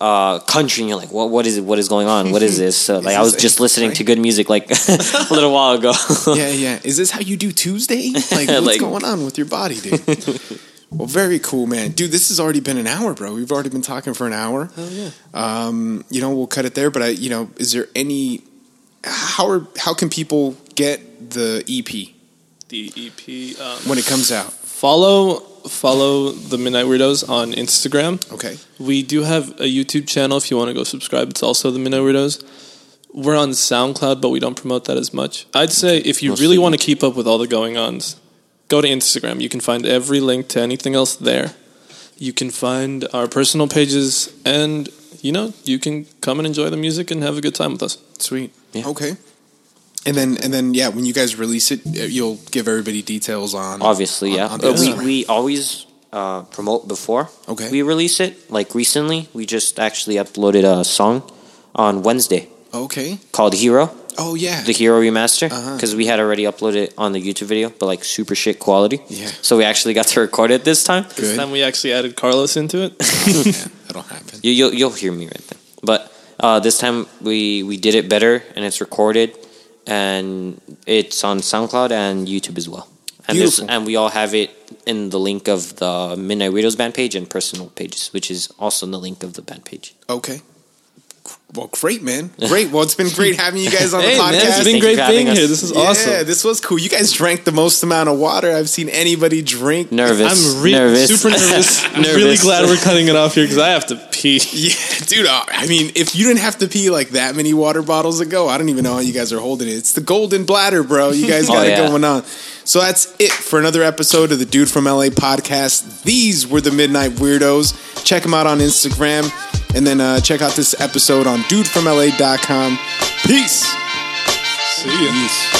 uh, country and you're like what what is it what is going on what is this so like I was this just a- listening right? to good music like a little while ago yeah, yeah. Is this how you do Tuesday? Like, what's Like- going on with your body, dude? well, very cool, man. Dude, this has already been an hour, bro. We've already been talking for an hour. Hell yeah. Um, you know, we'll cut it there. But I, you know, is there any? How are how can people get the EP The EP. Um, when it comes out? follow follow the Midnight Weirdos on Instagram. Okay, We do have a YouTube channel if you want to go subscribe. It's also the Midnight Weirdos. We're on SoundCloud, but we don't promote that as much. I'd say if you Mostly really want to keep up with all the going ons, go to Instagram. You can find every link to anything else there. you can find our personal pages, and you know you can come and enjoy the music and have a good time with us. Sweet. Yeah. Okay. And then and then yeah, when you guys release it, uh, you'll give everybody details on. Obviously, on- yeah. on Uh, we we always uh, promote before Okay. we release it. Like recently, we just actually uploaded a song on Wednesday okay. called "Hero," Oh yeah. the Hero remaster, Uh-huh. because we had already uploaded it on the YouTube video, but like super shit quality. Yeah. So we actually got to record it this time. Good. This time we actually added Carlos into it. yeah, that'll happen. You, you'll you'll hear me right then. But uh, this time we we did it better, and it's recorded, and it's on SoundCloud and YouTube as well. And Beautiful. and we all have it in the link of the Midnight Weirdos band page and personal pages, which is also in the link of the band page. Okay. Well, great, man. Great. Well, it's been great having you guys on hey the podcast. man, it's Thank been you great having being us. here. This is yeah, awesome. Yeah, this was cool. You guys drank the most amount of water I've seen anybody drink. Nervous. I'm re- nervous. super nervous. I'm Nervous. really glad we're cutting it off here because I have to pee. Yeah, dude. uh, I mean, if you didn't have to pee like that many water bottles ago, I don't even know how you guys are holding it. It's the golden bladder, bro. You guys Oh, got it going on. So that's it for another episode of the Dude from LA podcast. These were the Midnight Weirdos. Check them out on Instagram. And then uh, check out this episode on dudefromla.com. Peace. See you. Peace.